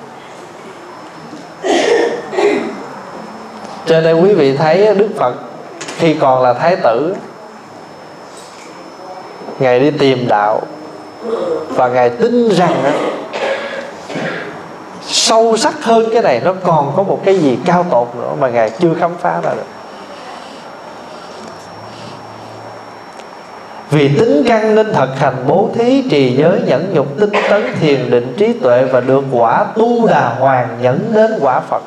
Cho nên quý vị thấy đức phật khi còn là thái tử ngài đi tìm đạo và ngài tin rằng sâu sắc hơn cái này nó còn có một cái gì cao tột nữa mà ngài chưa khám phá ra được. Vì tính căn nên thực hành bố thí, trì giới, nhẫn nhục, tinh tấn, thiền định, trí tuệ và được quả tu đà hoàng nhẫn đến quả phật.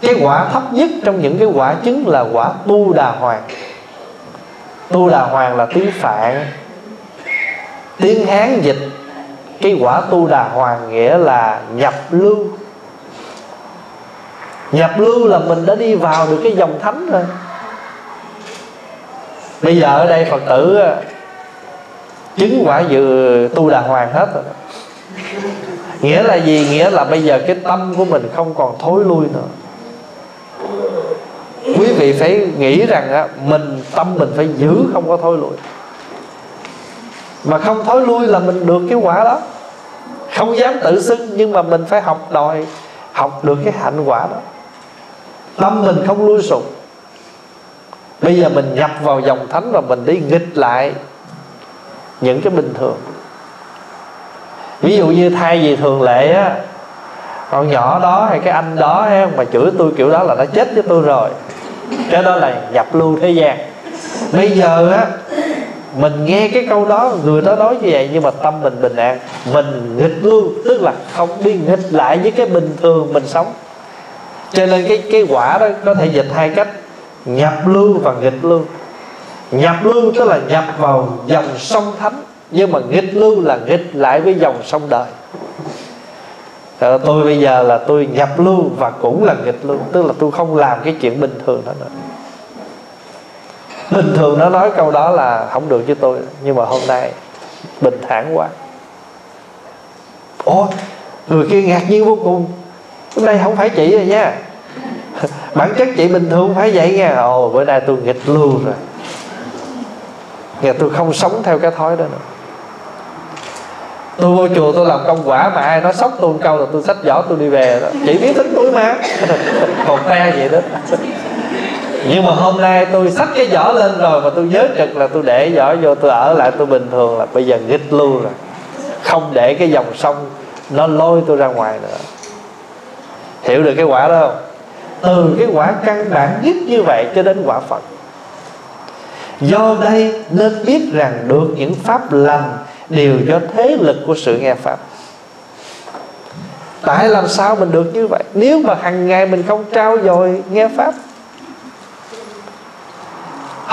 Cái quả thấp nhất trong những cái quả chứng là quả tu đà hoàng tu đà hoàng là tiếng phạn tiếng hán dịch cái quả tu đà hoàng nghĩa là nhập lưu. Nhập lưu là mình đã đi vào được cái dòng thánh rồi. Bây giờ ở đây phật tử à, chứng quả dự tu đà hoàng hết rồi. Nghĩa là gì? Nghĩa là bây giờ cái tâm của mình không còn thối lui nữa. Quý vị phải nghĩ rằng á, mình tâm mình phải giữ không có thối lui mà không thối lui là mình được cái quả đó. Không dám tự xưng, nhưng mà mình phải học đòi, học được cái hạnh quả đó. Tâm mình không lui sụp. Bây giờ mình nhập vào dòng thánh và mình đi nghịch lại những cái bình thường. Ví dụ như thay vì thường lệ á, con nhỏ đó hay cái anh đó hay mà chửi tôi kiểu đó là nó chết với tôi rồi. Cái đó là nhập lưu thế gian. Bây giờ á mình nghe cái câu đó, người đó nói như vậy nhưng mà tâm mình bình an. Mình nghịch lưu tức là không đi nghịch lại với cái bình thường mình sống. Cho nên cái cái quả đó có thể dịch hai cách. Nhập lưu và nghịch lưu. Nhập lưu tức là nhập vào dòng sông thánh, nhưng mà nghịch lưu là nghịch lại với dòng sông đời. Ờ, tôi bây giờ là tôi nhập lưu và cũng là nghịch lưu, tức là tôi không làm cái chuyện bình thường đó nữa bình thường nó nói câu đó là không được với tôi, nhưng mà hôm nay bình thản quá. Ôi, người kia ngạc nhiên vô cùng. Hôm nay không phải chị rồi nha. Bản chất chị bình thường không phải vậy nha. Ồ, bữa nay tôi nghịch lưu rồi. Nghe tôi không sống theo cái thói đó nữa. Tôi vô chùa tôi làm công quả mà ai nói sốc tôi một câu là tôi xách giỏ tôi đi về đó. Chỉ biết tính tôi mà. Còn te vậy đó nhưng mà hôm nay tôi xách cái giỏ lên rồi mà tôi nhớ trực là tôi để giỏ vô, tôi ở lại tôi bình thường là bây giờ nghịch luôn rồi. Không để cái dòng sông nó lôi tôi ra ngoài nữa. Hiểu được cái quả đó không? Từ cái quả căn bản nhất như vậy cho đến quả phật. Do đây nên biết rằng được những pháp lành đều do thế lực của sự nghe pháp. Tại làm sao mình được như vậy? Nếu mà hàng ngày mình không trao dồi nghe pháp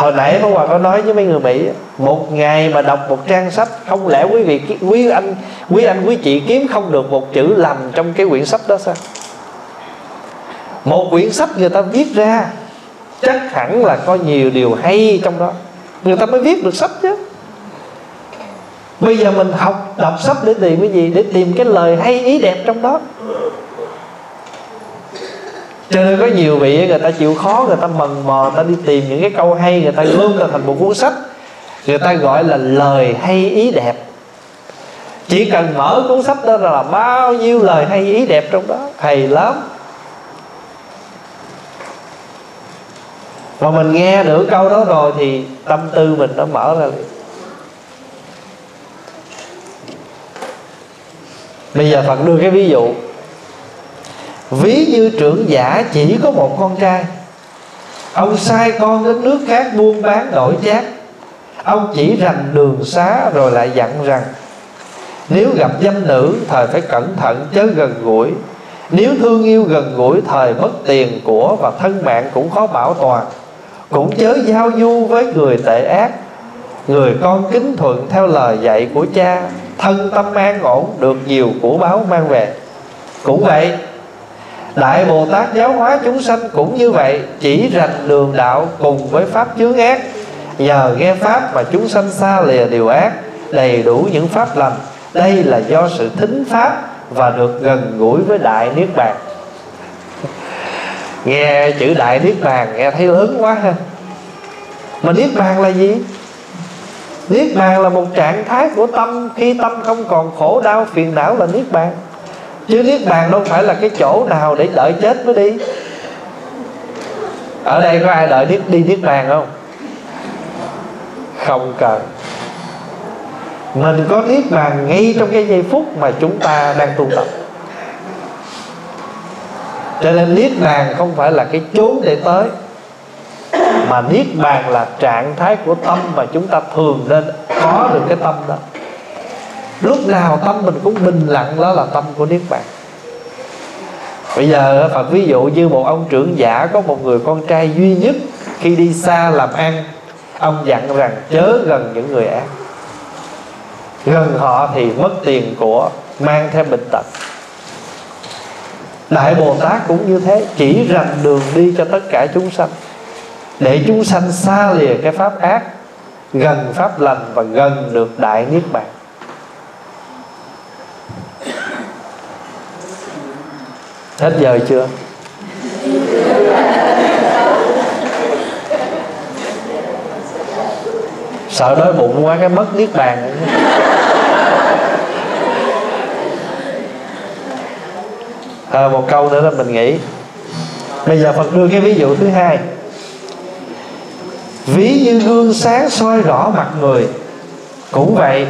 hồi nãy Pháp Hòa có nói với mấy người Mỹ, một ngày mà đọc một trang sách, không lẽ quý vị quý anh quý anh, quý chị kiếm không được một chữ lầm trong cái quyển sách đó sao? Một quyển sách người ta viết ra, chắc hẳn là có nhiều điều hay trong đó. Người ta mới viết được sách chứ. Bây giờ mình học đọc sách để tìm cái gì? Để tìm cái lời hay, ý đẹp trong đó cho nên có nhiều vị người ta chịu khó, người ta mần mò người ta đi tìm những cái câu hay, người ta gom ra thành một cuốn sách. Người ta gọi là lời hay ý đẹp. Chỉ cần mở cuốn sách đó là bao nhiêu lời hay ý đẹp trong đó. Hay lắm. Mà mình nghe được câu đó rồi thì tâm tư mình nó mở ra liền. Bây giờ phật đưa cái ví dụ ví như trưởng giả chỉ có một con trai. Ông sai con đến nước khác buôn bán đổi chác. Ông chỉ rành đường xá rồi lại dặn rằng, nếu gặp dâm nữ, thời phải cẩn thận chớ gần gũi. Nếu thương yêu gần gũi, thời mất tiền của và thân mạng cũng khó bảo toàn. Cũng chớ giao du với người tệ ác. Người con kính thuận theo lời dạy của cha, thân tâm an ổn, được nhiều của báo mang về. Cũng vậy đại bồ tát giáo hóa chúng sanh cũng như vậy, chỉ rành đường đạo cùng với pháp chướng ác. Nhờ nghe pháp mà chúng sanh xa lìa điều ác, đầy đủ những pháp lành. Đây là do sự thính pháp và được gần gũi với đại niết bàn. Nghe chữ đại niết bàn nghe thấy lớn quá ha. Mà niết bàn là gì? Niết bàn là một trạng thái của tâm. Khi tâm không còn khổ đau, phiền não là niết bàn chứ niết bàn đâu phải là cái chỗ nào để đợi chết mới đi. Ở đây có ai đợi niết đi niết bàn không? Không cần. Mình có niết bàn ngay trong cái giây phút mà chúng ta đang tu tập. Cho nên niết bàn không phải là cái chốn để tới mà niết bàn là trạng thái của tâm mà chúng ta thường nên có được cái tâm đó lúc nào tâm mình cũng bình lặng, đó là tâm của niết bàn. Bây giờ, phật ví dụ như một ông trưởng giả có một người con trai duy nhất khi đi xa làm ăn, ông dặn rằng, chớ gần những người ác. Gần họ thì mất tiền của, mang theo bệnh tật. Đại bồ tát cũng như thế, chỉ rành đường đi cho tất cả chúng sanh. Để chúng sanh xa lìa cái pháp ác, gần pháp lành và gần được đại niết bàn. Hết giờ chưa? Sợ đói bụng quá cái mất niết bàn. À, một câu nữa là mình nghĩ. Bây giờ phật đưa cái ví dụ thứ hai. Ví như gương sáng soi rõ mặt người. Cũng vậy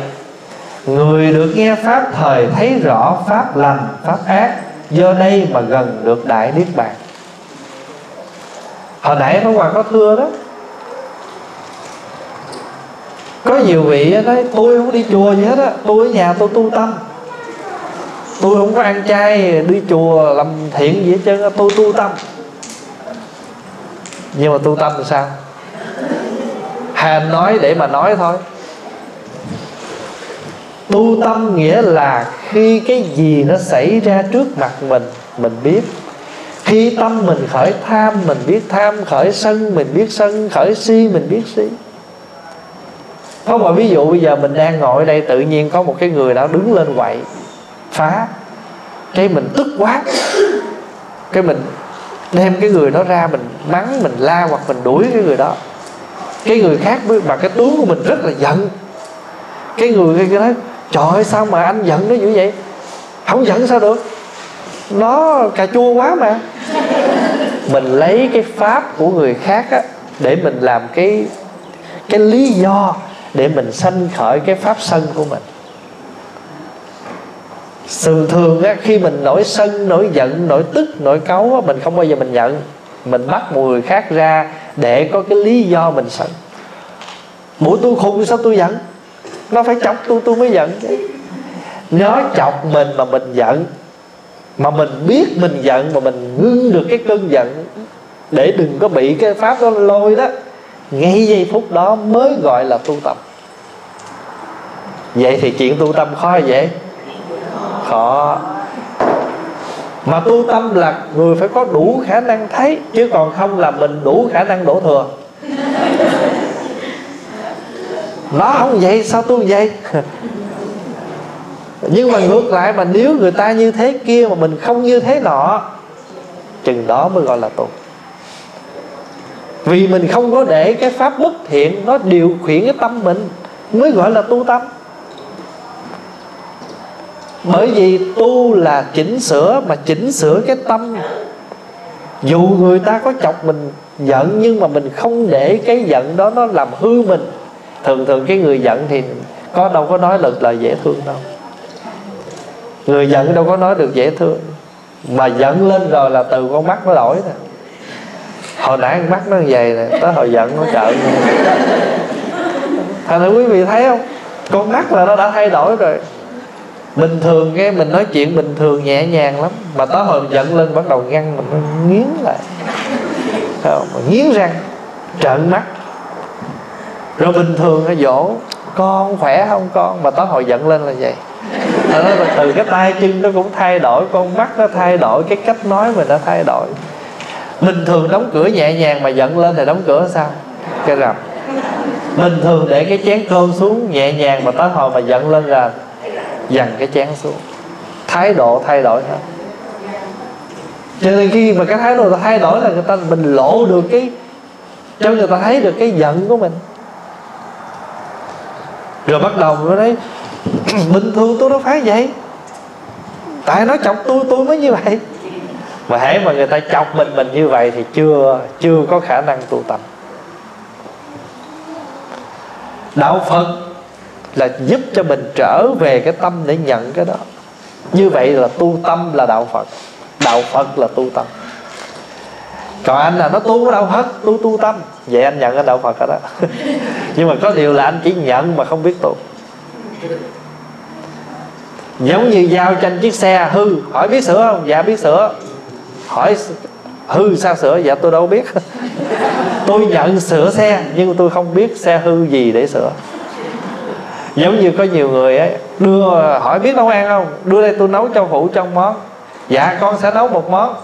người được nghe pháp thời thấy rõ pháp lành pháp ác do đây mà gần được đại niết bàn. Hồi nãy nó hoàng có thưa đó. Có nhiều vị nói, tôi không đi chùa gì hết á, tôi ở nhà tôi tu tâm. Tôi không có ăn chay, đi chùa làm thiện gì hết trơn tôi tu tâm. Nhưng mà tu tâm thì sao? Hà nói để mà nói thôi tu tâm nghĩa là khi cái gì nó xảy ra trước mặt mình mình biết. Khi tâm mình khởi tham, mình biết tham khởi sân, mình biết sân khởi si, mình biết si. Không mà ví dụ, bây giờ mình đang ngồi đây, tự nhiên có một cái người nào đứng lên quậy, phá. Cái mình tức quá. Cái mình đem cái người đó ra, mình mắng, mình la hoặc mình đuổi cái người đó. Cái người khác với, mà cái tướng của mình rất là giận. Cái người kia nói trời ơi sao mà anh giận nó dữ vậy? Không giận sao được? Nó cà chua quá mà. Mình lấy cái pháp của người khác á, để mình làm cái cái lý do để mình sanh khởi cái pháp sân của mình. Thường thường á, khi mình nổi sân nổi giận nổi tức nổi cáu á, mình không bao giờ mình nhận mình bắt một người khác ra để có cái lý do mình sân. Mũi tôi khùng sao tôi giận? Nó phải chọc tôi tôi mới giận. Chứ nó chọc mình mà mình giận. Mà mình biết mình giận, mà mình ngưng được cái cơn giận. Để đừng có bị cái pháp đó lôi đó. Ngay giây phút đó mới gọi là tu tập. Vậy thì chuyện tu tâm khó vậy? Khó. Mà tu tâm là người phải có đủ khả năng thấy, chứ còn không là mình đủ khả năng đổ thừa nó không vậy, sao tôi vậy? Nhưng mà ngược lại mà nếu người ta như thế kia mà mình không như thế nọ, chừng đó mới gọi là tu vì mình không có để cái pháp bất thiện nó điều khiển cái tâm mình, mới gọi là tu tâm. Bởi vì tu là chỉnh sửa, mà chỉnh sửa cái tâm. Dù người ta có chọc mình giận, nhưng mà mình không để cái giận đó nó làm hư mình thường thường cái người giận thì có đâu có nói được lời dễ thương đâu. Người giận đâu có nói được dễ thương. Mà giận lên rồi là từ con mắt nó đổi nè. Hồi nãy con mắt nó về nè, tới hồi giận nó trợn thành ra quý vị thấy không? Con mắt là nó đã thay đổi rồi. Bình thường cái mình nói chuyện bình thường nhẹ nhàng lắm, mà tới hồi giận lên bắt đầu ngăn mình, nó nghiến lại. Không? nghiến răng, trợn mắt rồi bình thường nó dỗ, con khỏe không con? Mà tối hồi giận lên là vậy. Nó là từ cái tay chân nó cũng thay đổi, con mắt nó thay đổi, cái cách nói mình nó thay đổi. Bình thường đóng cửa nhẹ nhàng mà giận lên thì đóng cửa sao? Cái rầm bình thường để cái chén cơm xuống nhẹ nhàng mà tới hồi mà giận lên là dằn cái chén xuống. Thái độ thay đổi hết. Cho nên khi mà cái thái độ ta thay đổi là người ta mình lộ được cái, cho người ta thấy được cái giận của mình rồi bắt đầu nó đấy bình thường tôi đâu phải vậy. Tại nó chọc tôi tôi mới như vậy. Mà hãy mà người ta chọc mình mình như vậy thì chưa chưa có khả năng tu tập. Đạo phật là giúp cho mình trở về cái tâm để nhận cái đó. Như vậy là tu tâm là đạo phật đạo phật là tu tâm còn anh là nó tu ở đâu hết? Tu tu tâm. Vậy anh nhận cái đạo phật rồi đó nhưng mà có điều là anh chỉ nhận mà không biết tu. Giống như giao tranh chiếc xe, hư. Hỏi biết sửa không? Dạ biết sửa. Hỏi hư sao sửa? Dạ tôi đâu biết. Tôi nhận sửa xe, nhưng tôi không biết xe hư gì để sửa. Giống như có nhiều người ấy, đưa, hỏi biết nấu ăn không? Đưa đây tôi nấu cho phụ trong món. Dạ con sẽ nấu một món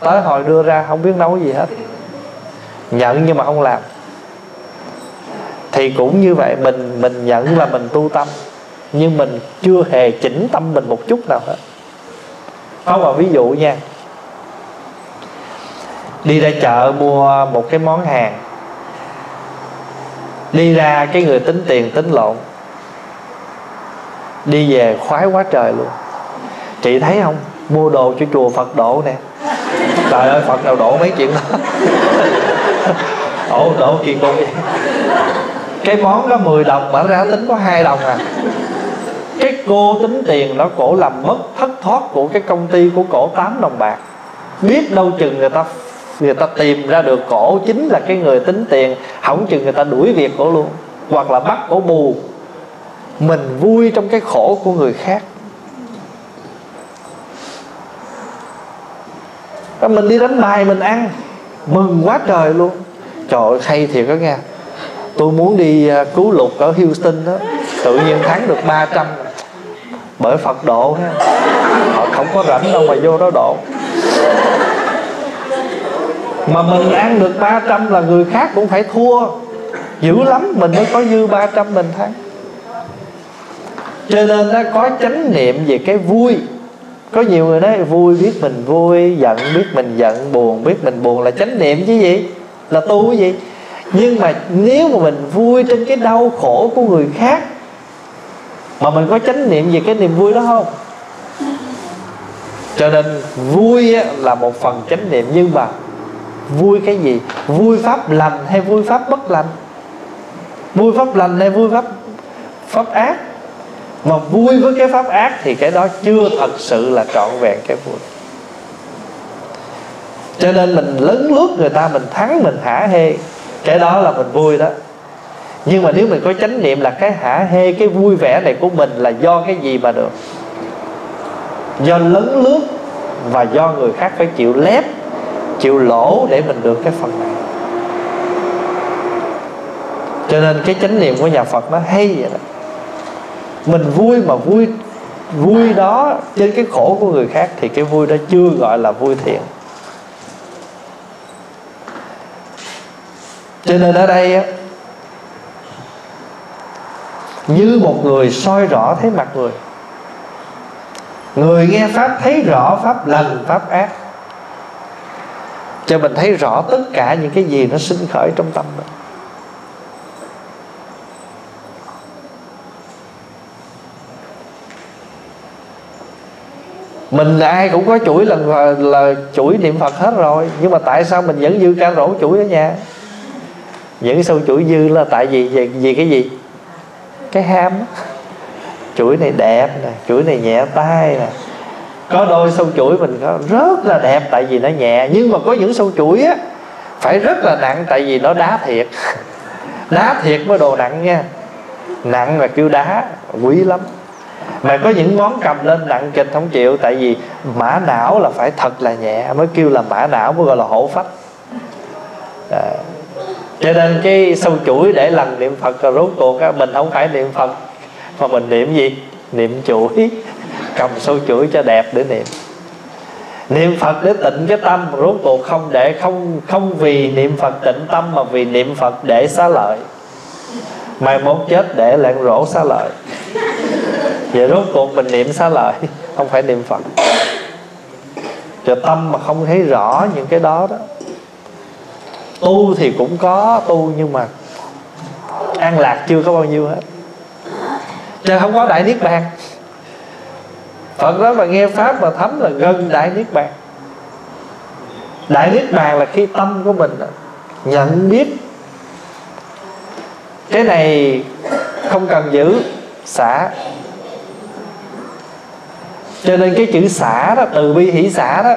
tới hồi đưa ra, không biết nấu gì hết. Nhận nhưng mà không làm. Thì cũng như vậy, mình mình nhận là mình tu tâm, nhưng mình chưa hề chỉnh tâm mình một chút nào hết. Không, mà ví dụ nha, đi ra chợ mua một cái món hàng, đi ra cái người tính tiền, tính lộn, đi về khoái quá trời luôn. Chị thấy không? Mua đồ cho chùa phật độ nè trời ơi, phật nào độ mấy chuyện đó? Đổ độ chuyện vậy. Cái món đó 10 đồng, mà ra tính có hai đồng à. Cái cô tính tiền đó cổ làm mất thất thoát của cái công ty của cổ 8 đồng bạc. Biết đâu chừng người ta người ta tìm ra được cổ chính là cái người tính tiền, hỏng chừng người ta đuổi việc cổ luôn, hoặc là bắt cổ bù. Mình vui trong cái khổ của người khác. Mình đi đánh bài mình ăn. Mừng quá trời luôn. Trời ơi, hay thiệt đó nghe. Tôi muốn đi à, cứu lục ở Houston đó. Tự nhiên thắng được 300 bởi Phật độ ha họ không có rảnh đâu mà vô đó độ. Mà mình ăn được 300 là người khác cũng phải thua. Dữ lắm, mình mới có dư 300 mình thắng. Cho nên nó có chánh niệm về cái vui có nhiều người nói, vui biết mình vui, giận biết mình giận, buồn biết mình buồn. Là chánh niệm chứ gì? Là tu cái gì? Nhưng mà nếu mà mình vui trên cái đau khổ của người khác, mà mình có chánh niệm về cái niềm vui đó không? Cho nên vui là một phần chánh niệm, nhưng mà vui cái gì? Vui pháp lành hay vui pháp bất lành? Vui pháp lành hay vui pháp pháp ác? Mà vui với cái pháp ác thì cái đó chưa thật sự là trọn vẹn cái vui. Cho nên mình lấn lướt người ta, mình thắng, mình hả hê. Cái đó là mình vui đó. Nhưng mà nếu mình có chánh niệm là cái hả hê, cái vui vẻ này của mình là do cái gì mà được? Do lấn lướt và do người khác phải chịu lép, chịu lỗ để mình được cái phần này. Cho nên cái chánh niệm của nhà Phật nó hay vậy đó mình vui mà vui vui đó trên cái khổ của người khác thì cái vui đó chưa gọi là vui thiện. Cho nên ở đây như một người soi rõ thấy mặt người người nghe pháp thấy rõ pháp lành, pháp ác, cho mình thấy rõ tất cả những cái gì nó sinh khởi trong tâm mình. Mình ai cũng có chuỗi là là chuỗi niệm phật hết rồi. Nhưng mà tại sao mình vẫn dư can rổ chuỗi ở nhà? Những sâu chuỗi dư là tại vì vì, vì cái gì? Cái ham chuỗi này đẹp nè chuỗi này nhẹ tay nè. Có đôi sâu chuỗi mình có rất là đẹp tại vì nó nhẹ. Nhưng mà có những sâu chuỗi á phải rất là nặng tại vì nó đá thiệt. Đá thiệt mới đồ nặng nha. Nặng là kêu đá quý lắm mà có những món cầm lên nặng kịch không chịu tại vì mã não là phải thật là nhẹ mới kêu là mã não mới gọi là hổ phách. À. cho nên cái sâu chuỗi để lần niệm phật rồi rốt cuộc á, mình không phải niệm phật mà mình niệm gì? Niệm chuỗi cầm sâu chuỗi cho đẹp để niệm. Niệm phật để tịnh cái tâm rốt cuộc không để không không vì niệm phật tịnh tâm mà vì niệm phật để xá lợi. Mai mốt chết để lạng rổ xá lợi vậy rốt cuộc mình niệm xá lợi không phải niệm phật. Cho tâm mà không thấy rõ những cái đó đó. Tu thì cũng có tu nhưng mà an lạc chưa có bao nhiêu hết. Chứ không có đại niết bàn. Phật đó mà nghe pháp mà thấm là gần đại niết bàn. Đại niết bàn là khi tâm của mình nhận biết cái này không cần giữ, xả cho nên cái chữ xả đó, từ bi hỷ xả đó,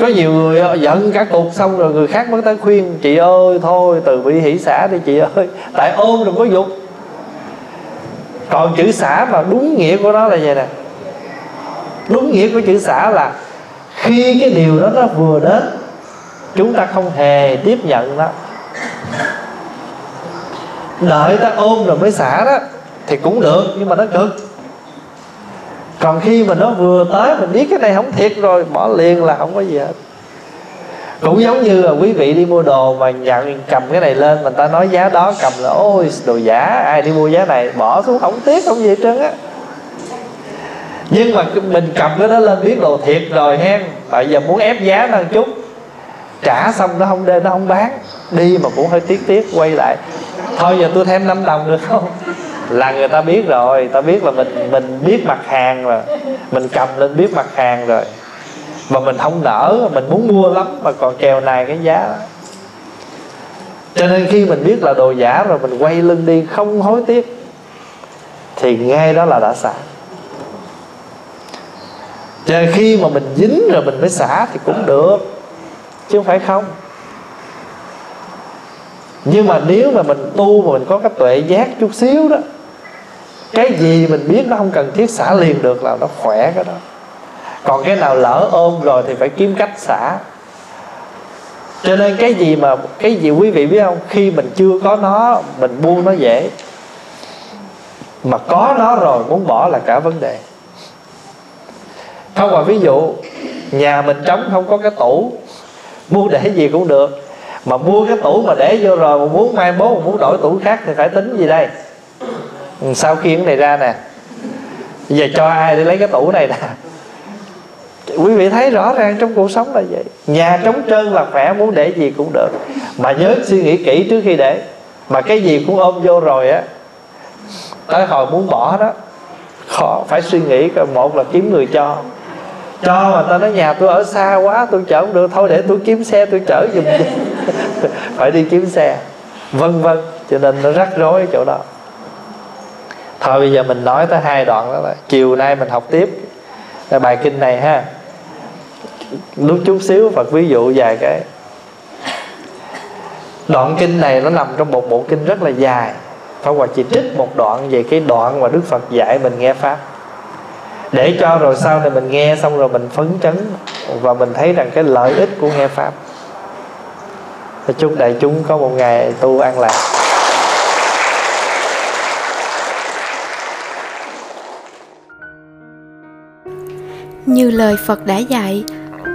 có nhiều người ờ, giận cả cục xong rồi người khác mới tới khuyên, chị ơi, thôi, từ bi hỷ xả đi, chị ơi. Tại ôm đừng có dục. Còn chữ xả mà đúng nghĩa của nó là vậy nè? Đúng nghĩa của chữ xả là khi cái điều đó nó vừa đến, chúng ta không hề tiếp nhận nó. Đợi ta ôm rồi mới xả đó, thì cũng được, nhưng mà nó cực còn khi mà nó vừa tới, mình biết cái này không thiệt rồi, bỏ liền là không có gì hết. Cũng giống như là quý vị đi mua đồ mà nhận cầm cái này lên mình ta nói giá đó cầm là, ôi, đồ giả, ai đi mua giá này? Bỏ xuống, không tiếc, không gì hết trơn á. Nhưng mà mình cầm cái đó lên biết đồ thiệt rồi hen. Bây giờ muốn ép giá nó một chút, trả xong nó không đê, nó không bán. Đi mà cũng hơi tiếc tiếc, quay lại. Thôi giờ tôi thêm 5 đồng được không? Là người ta biết rồi, ta biết là mình mình biết mặt hàng rồi, mình cầm lên biết mặt hàng rồi. Mà mình không nở mình muốn mua lắm mà còn kèo này cái giá đó. cho nên khi mình biết là đồ giả rồi, mình quay lưng đi không hối tiếc, thì ngay đó là đã xả. Cho nên khi mà mình dính rồi mình mới xả thì cũng được, chứ không phải không. Nhưng mà nếu mà mình tu mà mình có cái tuệ giác chút xíu đó cái gì mình biết nó không cần thiết xả liền được là nó khỏe cái đó. Còn cái nào lỡ ôm rồi thì phải kiếm cách xả. Cho nên cái gì mà, cái gì quý vị biết không? Khi mình chưa có nó, mình buông nó dễ. Mà có nó rồi muốn bỏ là cả vấn đề. Không, mà ví dụ, nhà mình trống không có cái tủ, mua để gì cũng được. Mà mua cái tủ mà để vô rồi, mà muốn mai mốt mà muốn đổi tủ khác thì phải tính gì đây? Sau khi này ra nè giờ cho ai để lấy cái tủ này nè. Quý vị thấy rõ ràng trong cuộc sống là vậy. Nhà trống trơn là khỏe, muốn để gì cũng được. Mà nhớ suy nghĩ kỹ trước khi để. Mà cái gì cũng ôm vô rồi á, tới hồi muốn bỏ đó, khó, phải suy nghĩ một là kiếm người cho. Cho mà ta nói nhà tôi ở xa quá tôi chở không được. Thôi để tôi kiếm xe tôi chở giùm. Phải đi kiếm xe. Vân vân, cho nên nó rắc rối chỗ đó thôi bây giờ mình nói tới hai đoạn đó là chiều nay mình học tiếp là bài kinh này ha. Lúc chút xíu Phật ví dụ vài cái. Đoạn kinh này nó nằm trong một bộ kinh rất là dài. Pháp Hòa chỉ trích một đoạn về cái đoạn mà Đức Phật dạy mình nghe Pháp. Để cho rồi sau này mình nghe xong rồi mình phấn chấn Và mình thấy rằng cái lợi ích của nghe Pháp. Chúc đại chúng có một ngày tu an lạc. Như lời Phật đã dạy,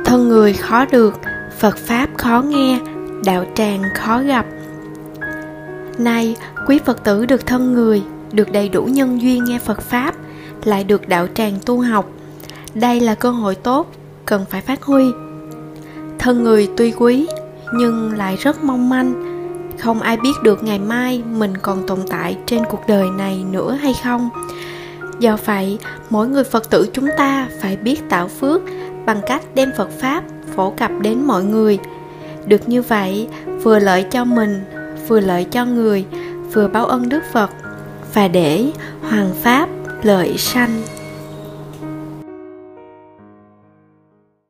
Thân người khó được, Phật Pháp khó nghe, Đạo tràng khó gặp. Nay, quý Phật tử được thân người, Được đầy đủ nhân duyên nghe Phật Pháp, Lại được đạo tràng tu học. Đây là cơ hội tốt Cần phải phát huy. Thân người tuy quý, Nhưng lại rất mong manh. Không ai biết được ngày mai Mình còn tồn tại trên cuộc đời này nữa hay không. Do vậy, mỗi người Phật tử chúng ta phải biết tạo phước bằng cách đem Phật Pháp phổ cập đến mọi người. Được như vậy, vừa lợi cho mình, vừa lợi cho người, vừa báo ân Đức Phật và để hoàng pháp lợi sanh